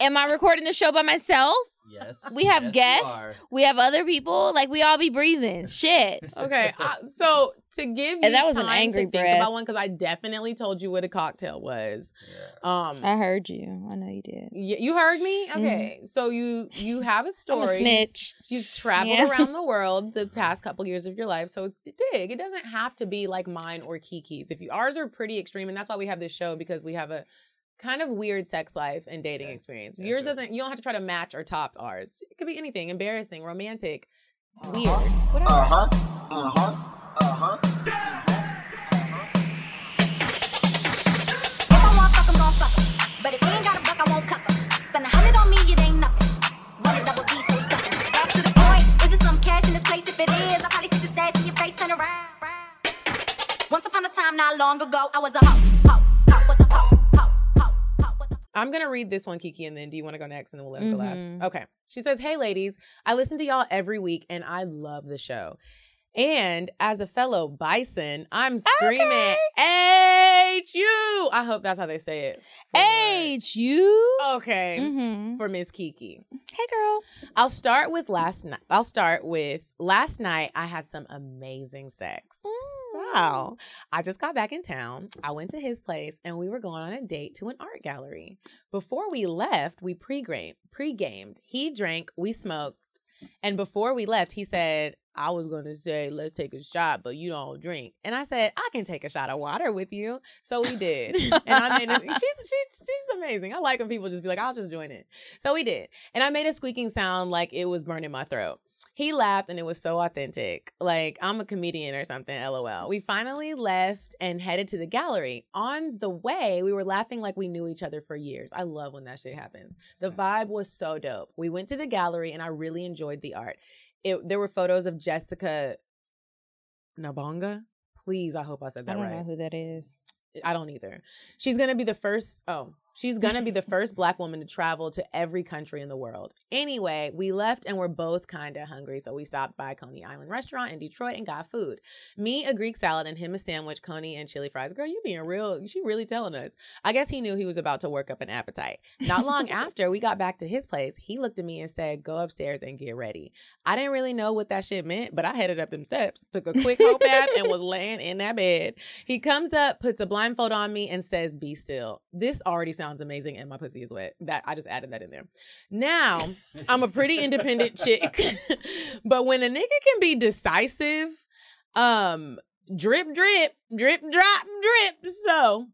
am I recording the show by myself? Yes. We have yes, guests. We have other people. Like, we all be breathing. Shit. Okay, I, so to give you And that was an angry to think breath. about one because I definitely told you what a cocktail was. Yeah. Um, I heard you. I know you did. Y- you heard me okay so you you have a Mm-hmm. I'm a story snitch. you've traveled Yeah. around the world the past couple years of your life so it's big it doesn't have to be like mine or kiki's if you ours are pretty extreme and that's why we have this show because we have a kind of weird sex life and dating Okay. experience Yeah, yours sure. doesn't you don't have to try to match or top ours it could be anything embarrassing romantic Uh-huh. weird whatever Uh-huh. Uh-huh. Uh-huh. If I want fuck, I'm gon' fuck 'em. But if he ain't got a buck, I won't cuff 'em. Spend a hundred on me, it ain't nothing. One a double D, so it's. Back to the point. Is it some cash in this place? If it is, I'll probably stick the stats in your face, turn around. Once upon a time, not long ago, I was a hoe, hoe, hoe, was a hoe, hoe, hoe, hoe, was a I'm gonna read this one, Kiki, and then do you want to go next, and then we'll let him go Mhm. last? Okay. She says, "Hey, ladies, I listen to y'all every week, and I love the show. And as a fellow bison, I'm screaming H-U. I hope that's how they say it. H. Okay. Mm-hmm. For Miss Kiki. Hey, girl. I'll start with last night. I'll start with last night. I had some amazing sex. So I just got back in town. I went to his place and we were going on a date to an art gallery. Before we left, we pre-gamed. Pre-gamed. He drank. We smoked. And before we left, he said, I was going to say, let's take a shot, but you don't drink. And I said, I can take a shot of water with you. So we did. and I made it. She's, she's, she's amazing. I like when people just be like, I'll just join it. So we did. And I made a squeaking sound like it was burning my throat. He laughed and it was so authentic. Like I'm a comedian or something, lol. We finally left and headed to the gallery. On the way, we were laughing like we knew each other for years. I love when that shit happens. The mm. vibe was so dope. We went to the gallery and I really enjoyed the art. It, there were photos of Jessica Nabongo. Please, I hope I said that right. I don't right. know who that is. I don't either. She's gonna be the first. Oh, she's gonna be the first black woman to travel to every country in the world. Anyway, we left and we're both kind of hungry, so we stopped by Coney Island Restaurant in Detroit and got food. Me a Greek salad and him a sandwich, Coney and chili fries. Girl, you being real? She really telling us. I guess he knew he was about to work up an appetite. Not long after we got back to his place, he looked at me and said, "Go upstairs and get ready." I didn't really know what that shit meant, but I headed up them steps, took a quick hoe bath, and was laying in that bed. He comes up, puts a blindfold on me, and says, "Be still." This already sounds amazing, and my pussy is wet. That I just added that in there. Now I'm a pretty independent chick, but when a nigga can be decisive, um, drip, drip, drip, drop, drip. So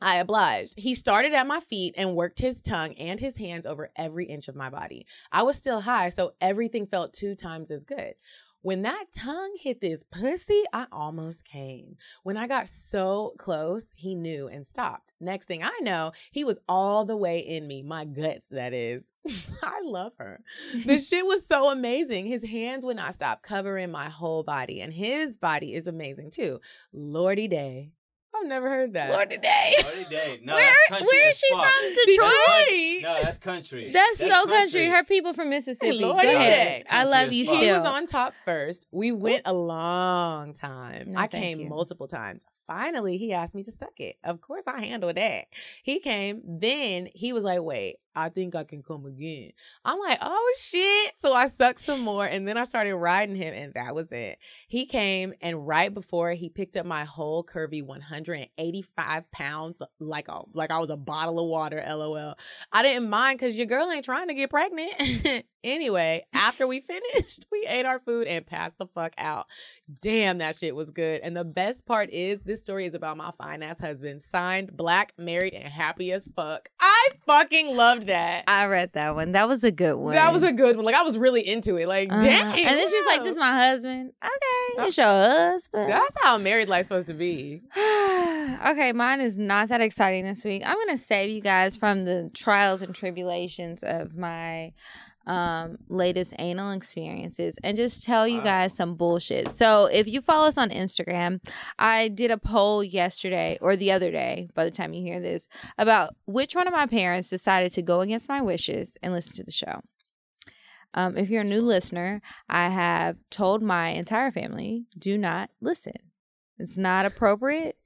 I obliged. He started at my feet and worked his tongue and his hands over every inch of my body. I was still high, so everything felt two times as good. When that tongue hit this pussy, I almost came. When I got so close, he knew and stopped. Next thing I know, he was all the way in me, my guts, that is. I love her. The shit was so amazing. His hands would not stop covering my whole body, and his body is amazing too. Lordy day. I've never heard that. Lordy day. Lordy day. No, Where- that's country Where is she fuck. from? That's Detroit? No, that's country. That's, so country. Her people from Mississippi. Go Lordy ahead. day. I love you He still. was on top first. We went a long time. No, I came you. multiple times. Finally, he asked me to suck it. Of course, I handled that. He came. Then he was like, "Wait, I think I can come again." I'm like, "Oh shit!" So I sucked some more, and then I started riding him, and that was it. He came, and right before he picked up my whole curvy 185 pounds, like a like I was a bottle of water. LOL. I didn't mind because your girl ain't trying to get pregnant. anyway, after we finished, we ate our food and passed the fuck out. Damn, that shit was good. And the best part is, this story is about my fine ass husband, signed, black, married, and happy as fuck. I fucking loved that. I read that one. That was a good one. That was a good one. Like I was really into it. Like, Uh-huh. damn. And then she was like, "This is my husband." Okay, it's your husband. That's how married life's supposed to be. okay, mine is not that exciting this week. I'm gonna save you guys from the trials and tribulations of my um latest anal experiences and just tell you guys some bullshit. So if you follow us on Instagram, I did a poll yesterday or the other day, by the time you hear this, about which one of my parents decided to go against my wishes and listen to the show. Um, if you're a new listener, I have told my entire family do not listen. It's not appropriate.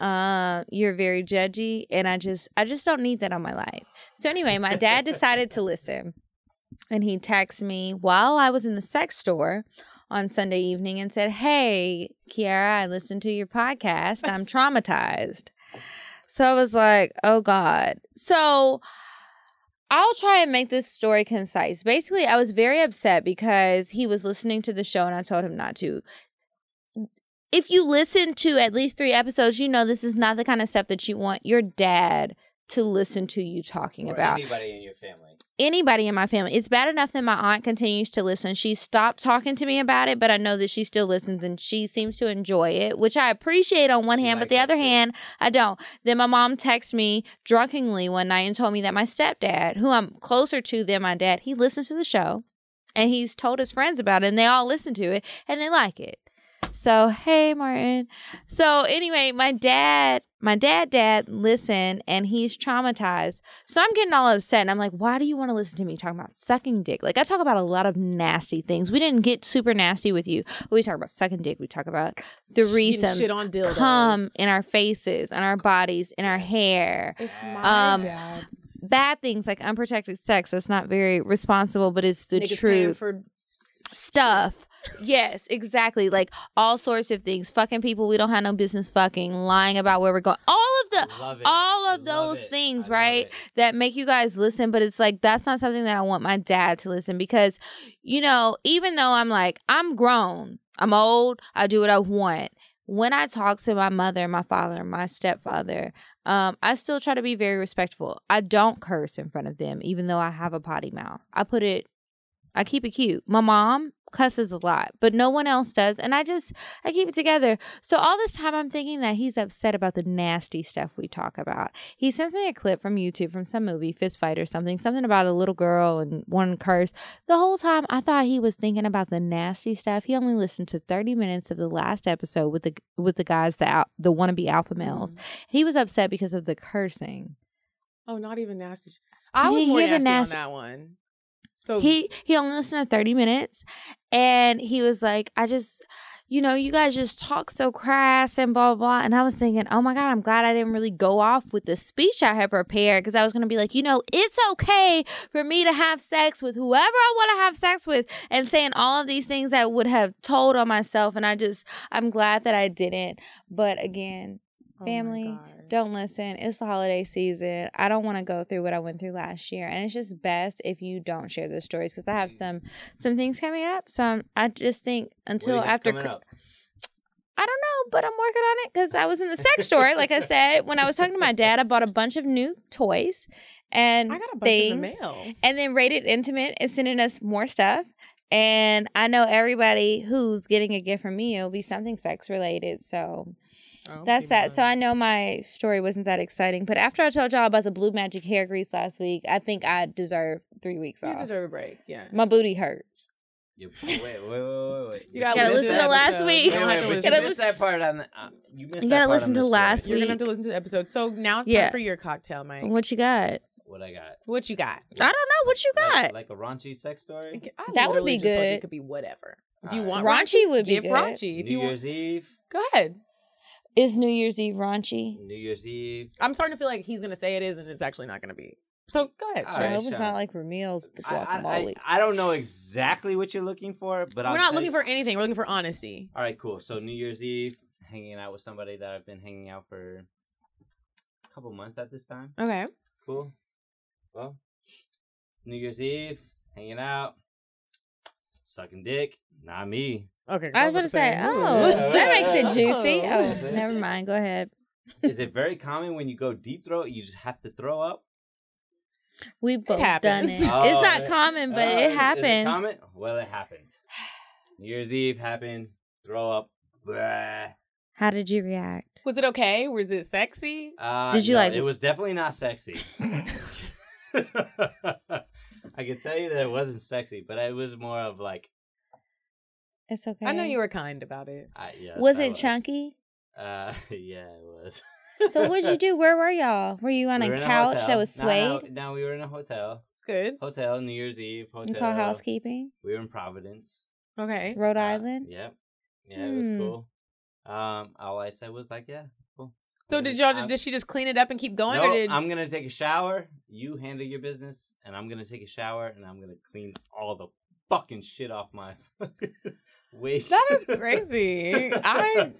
Uh, you're very judgy, and I just I just don't need that on my life. So anyway, my dad decided to listen, and he texted me while I was in the sex store on Sunday evening and said, "Hey, Kiara, I listened to your podcast. I'm traumatized." So I was like, "Oh God." So I'll try and make this story concise. Basically, I was very upset because he was listening to the show and I told him not to. If you listen to at least three episodes, you know this is not the kind of stuff that you want your dad to listen to you talking Or about anybody in your family. anybody in my family. It's bad enough that my aunt continues to listen. She stopped talking to me about it, but I know that she still listens and she seems to enjoy it, which I appreciate on one hand, but the other hand, I don't. Then my mom texted me drunkenly one night and told me that my stepdad, who I'm closer to than my dad, he listens to the show and he's told his friends about it and they all listen to it and they like it. So hey, Martin. So anyway, my dad, my dad, dad, listen, and he's traumatized. So I'm getting all upset, and I'm like, why do you want to listen to me talking about sucking dick? Like I talk about a lot of nasty things. We didn't get super nasty with you. But we talk about sucking dick. We talk about threesomes, shit on dildos. cum in our faces, on our bodies, in our hair. If my Um, dad Bad things like unprotected sex. That's not very responsible, but it's the niggas truth for stuff. Yes, exactly. Like all sorts of things. Fucking people we don't have no business fucking, lying about where we're going. All of the all of those it. things, I right? That make you guys listen, but it's like that's not something that I want my dad to listen because you know, even though I'm like I'm grown, I'm old, I do what I want. When I talk to my mother, my father, my stepfather, um, I still try to be very respectful. I don't curse in front of them, even though I have a potty mouth. I put it I keep it cute. My mom cusses a lot, but no one else does. And I just, I keep it together. So all this time, I'm thinking that he's upset about the nasty stuff we talk about. He sends me a clip from YouTube from some movie, Fist Fight or something, something about a little girl and one curse. The whole time, I thought he was thinking about the nasty stuff. He only listened to 30 minutes of the last episode with the with the guys, the, al- the wannabe alpha males. Mm-hmm. He was upset because of the cursing. oh, not even nasty. I was more nasty, nasty- on that one. So he he only listened to 30 minutes and he was like i just you know you guys just talk so crass and blah blah blah. And i was thinking oh my god i'm glad i didn't really go off with the speech i had prepared because i was going to be like you know it's okay for me to have sex with whoever i want to have sex with and saying all of these things i would have told on myself and i just i'm glad that i didn't. But again Oh don't listen it's the holiday season i don't want to go through what i went through last year and it's just best if you don't share those stories because i have some some things coming up so I'm, i just think until after i don't know but i'm working on it because i was in the sex store like i said when i was talking to my dad i bought a bunch of new toys and I got a bunch things in the mail. and then Rated Intimate is sending us more stuff. And I know everybody who's getting a gift from me, it'll be something sex related. So Oh, that's keep that. So. I know my story wasn't that exciting. But after I told y'all about the Blue Magic hair grease last week, I think I deserve three weeks you off. You deserve a break. Yeah. my booty hurts. You, wait, wait, wait, wait, wait. You gotta gotta listen listen to to last week. You Wait, don't wait, have to listen you Gotta missed that part on the. Uh, you missed You gotta listen to the last week. You're gonna have to listen to the episode. So now it's Yeah. time for your cocktail, Mike. What you got? What I got? What you got? I don't know. What you got? like a raunchy sex story. I That would be just told you good. It could be whatever. If you want Raunchy raunchy, would be give good. raunchy. If New you want, Year's Eve. go ahead. Is New Year's Eve raunchy? New Year's Eve. I'm starting to feel like he's gonna say it is, and it's actually not gonna be. So go ahead. All I right, hope it's sure. not like Ramil's the I, I, guacamole. I, I don't know exactly what you're looking for, but We're I'll not tell looking you- for anything. We're looking for honesty. All right, cool. So New Year's Eve, hanging out with somebody that I've been hanging out for a couple months at this time. Okay. Cool. Well, it's New Year's Eve, hanging out, sucking dick. Not me. Okay. I was about to say, ooh. oh, that makes it juicy. Oh, never mind. Go ahead. Is it very common when you go deep throat, you just have to throw up? We've both done it. Oh, it's not common, but Oh, is- it is happens. common? Well, it happened. New Year's Eve happened. Throw up. Blah. How did you react? Was it okay? Was it sexy? Uh, Did you no, like- It was definitely not sexy. I can tell you that it wasn't sexy, but it was more of like, It's okay. I know you were kind about it. uh, yes, Was I it chunky? Uh, yeah, it was. So what'd you do? Where were y'all? Were you on We a couch hotel. that was No, no, suede? No, we were in a hotel. It's good. Hotel, New Year's Eve. Hotel. You call housekeeping? We were in Providence. Okay. Rhode Uh, Island? Yep. Yeah, it Hmm. was cool. Um, all I said was like, yeah, cool. So It did y'all? I'm- Did she just clean it up and keep going, No, or did? I'm gonna take a shower. You handle your business, and I'm gonna take a shower, and I'm gonna clean all the fucking shit off my waist. That is crazy. I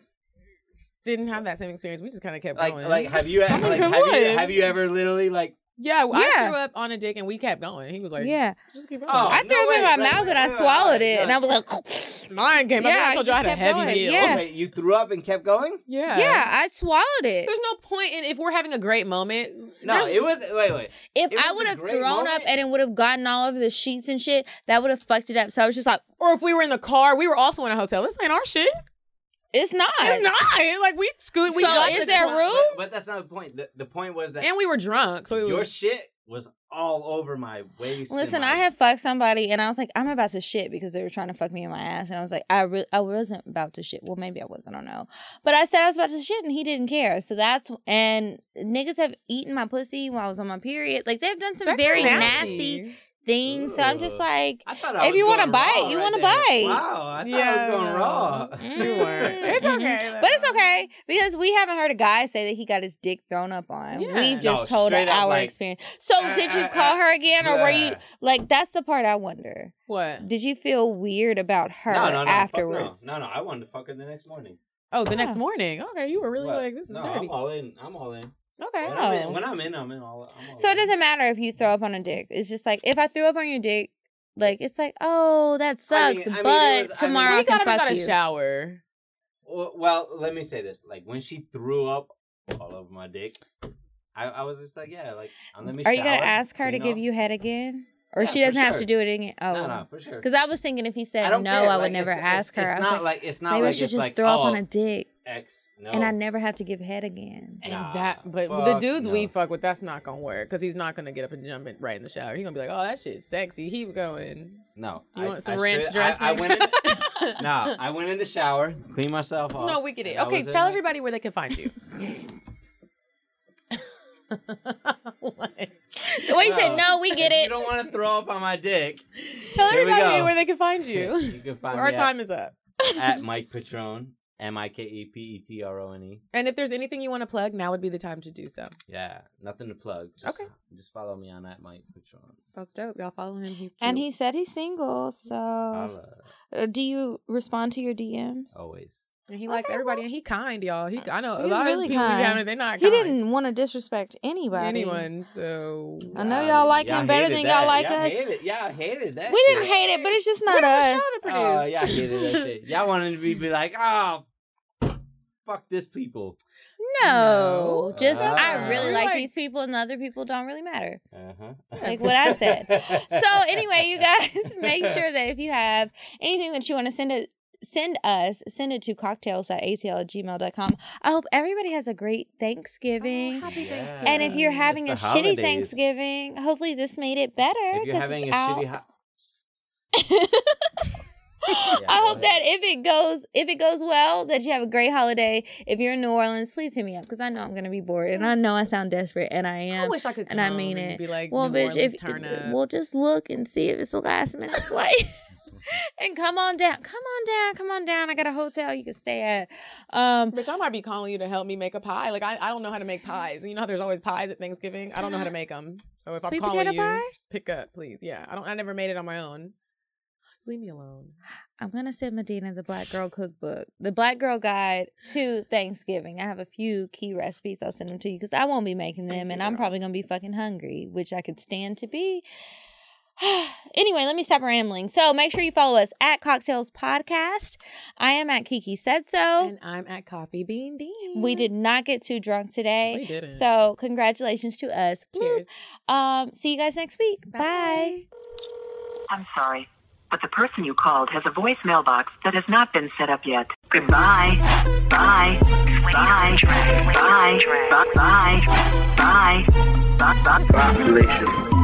didn't have that same experience. We just kind of kept like, going. like, have you, like, have you, have you ever literally like? Yeah, I Yeah. threw up on a dick and we kept going. He was like, yeah. just keep going. Oh, I no threw it in my wait, mouth wait, and I wait, wait, swallowed wait, it, no. and I was like, Mine came up. Yeah, I I told you I had a heavy going. meal. Yeah. Okay, you threw up and kept going. yeah, yeah, I swallowed it. There's no point in if we're having a great moment. No, it was. Wait, wait. If I would have great thrown up and it would have gotten all over the sheets and shit, that would have fucked it up. So I was just like, or if we were in the car, we were also in a hotel. This ain't our shit. It's not. It's not. Like we scoot. We So got is the there car- room? But, but that's not the point. The, the point was that And we were drunk, so it your was. shit was all over my waist. Listen, my- I have fucked somebody and I was like, I'm about to shit because they were trying to fuck me in my ass. And I was like, I, re- I wasn't about to shit. Well, maybe I was. I don't know. But I said I was about to shit and he didn't care. So that's, and niggas have eaten my pussy while I was on my period. Like they've done some Sex is very nasty. nasty things. So I'm just like, I thought I if you want to buy bite, raw you right want to buy bite. Wow, I thought Yeah, I was going no. raw. You weren't. It's Mhm. okay. But it's okay because we haven't heard a guy say that he got his dick thrown up on. Yeah. We've just No, told straight our like, experience. So uh, did you uh, call uh, her again or were you like that's the part I wonder. What? Did you feel weird about her No, no, no. afterwards? No. no, no. I wanted to fuck her the next morning. Oh, the next morning. Okay, you were really What? like, this is no, dirty. I'm all in. I'm all in. Okay. When, I'm in Oh. when I'm in, I'm in. All, I'm all So it doesn't matter if you throw up on a dick. It's just like if I threw up on your dick, like it's like, oh, that I sucks. mean- I mean, it but I mean, tomorrow Well, I can gotta fuck got a you. shower. Well, well, let me say this: like when she threw up all over my dick, I, I was just like, yeah, like um, let me. Are you gonna ask her to clean give you head again, or Yeah, she doesn't have to do it again? Oh, No, no, for sure. Because I was thinking if he said don't no, care. I would like, never it's, ask it's, her. It's I was not like, like, it's not maybe like I should just like throw up oh, on a dick, X. No, and I never have to give head again. And Nah, that, but the fuck dudes we fuck with, that's not gonna work because he's not gonna get up and jump in right in the shower. He's gonna be like, "Oh, that shit's sexy." Keep going. no. You I- want some I ranch straight- I- dressing? I, went in, nah, I went in the shower, cleaned myself off. no, we get it. Okay, tell there. everybody where they can find you. What? Well, you said No. no, we get it. You don't want to throw up on my dick. Tell everybody where they can find you. You can find Our me time is up. at, at Mike Petrone, M I K E P E T R O N E. And if there's anything you want to plug, now would be the time to do so. Yeah, nothing to plug. Just, Okay. Just follow me on at Mike Petrone. That's dope. Y'all follow him. He's cute. And he said he's single. So, Holla. uh, do you respond to your DMs? Always. And he likes everybody, and he kind, y'all. He I know a lot really of people kind. we have, they're not. He kind. didn't want to disrespect anybody. anyone. So I know y'all like y'all him better than that. y'all like y'all us. Hated, y'all hated that. We shit. didn't hate it, but it's just not What us. Oh, produce? y'all hated that shit. Y'all wanted to be, be like, oh, fuck this people. No, No. just Uh, I really like, like- these people, and the other people don't really matter. Uh-huh. Like what I said. So anyway, you guys make sure that if you have anything that you want to send it send us, send it to cocktales at atl at gmail.com. I hope everybody has a great Thanksgiving. Oh, happy Yeah. Thanksgiving. and if you're having the a shitty holidays. Thanksgiving, hopefully this made it better. if you're 'cause having a out. shitty ho- I go hope that if it goes if it goes well, that you have a great holiday. If you're in New Orleans, please hit me up because I know I'm gonna be bored and I know I sound desperate and I am. I wish I could and I mean and it. Be like, well, New bitch, Orleans, if turn if- up. we'll just look and see if it's the last minute flight. and come on down, come on down, come on down. I got a hotel you can stay at. Um, Bitch, I might be calling you to help me make a pie. Like I, I don't know how to make pies. You know how there's always pies at Thanksgiving. I don't know how to make them. So if Sweet I'm calling you, pie? pick up, please. Yeah, I don't. I never made it on my own. Leave me alone. I'm gonna send Medina the Black Girl Cookbook, the Black Girl Guide to Thanksgiving. I have a few key recipes. I'll send them to you because I won't be making them, and I'm probably gonna be fucking hungry, which I could stand to be. Anyway, let me stop rambling. So make sure you follow us at Cocktales Podcast. I am at Kiki Said So. And I'm at Coffee Bean Dean. We did not get too drunk today. We didn't. So congratulations to us. Cheers. Um, see you guys next week. Bye. I'm sorry, but the person you called has a voicemail box that has not been set up yet. Goodbye. Bye. Bye. Bye. Bye. Bye. Bye. Bye. Bye. Population.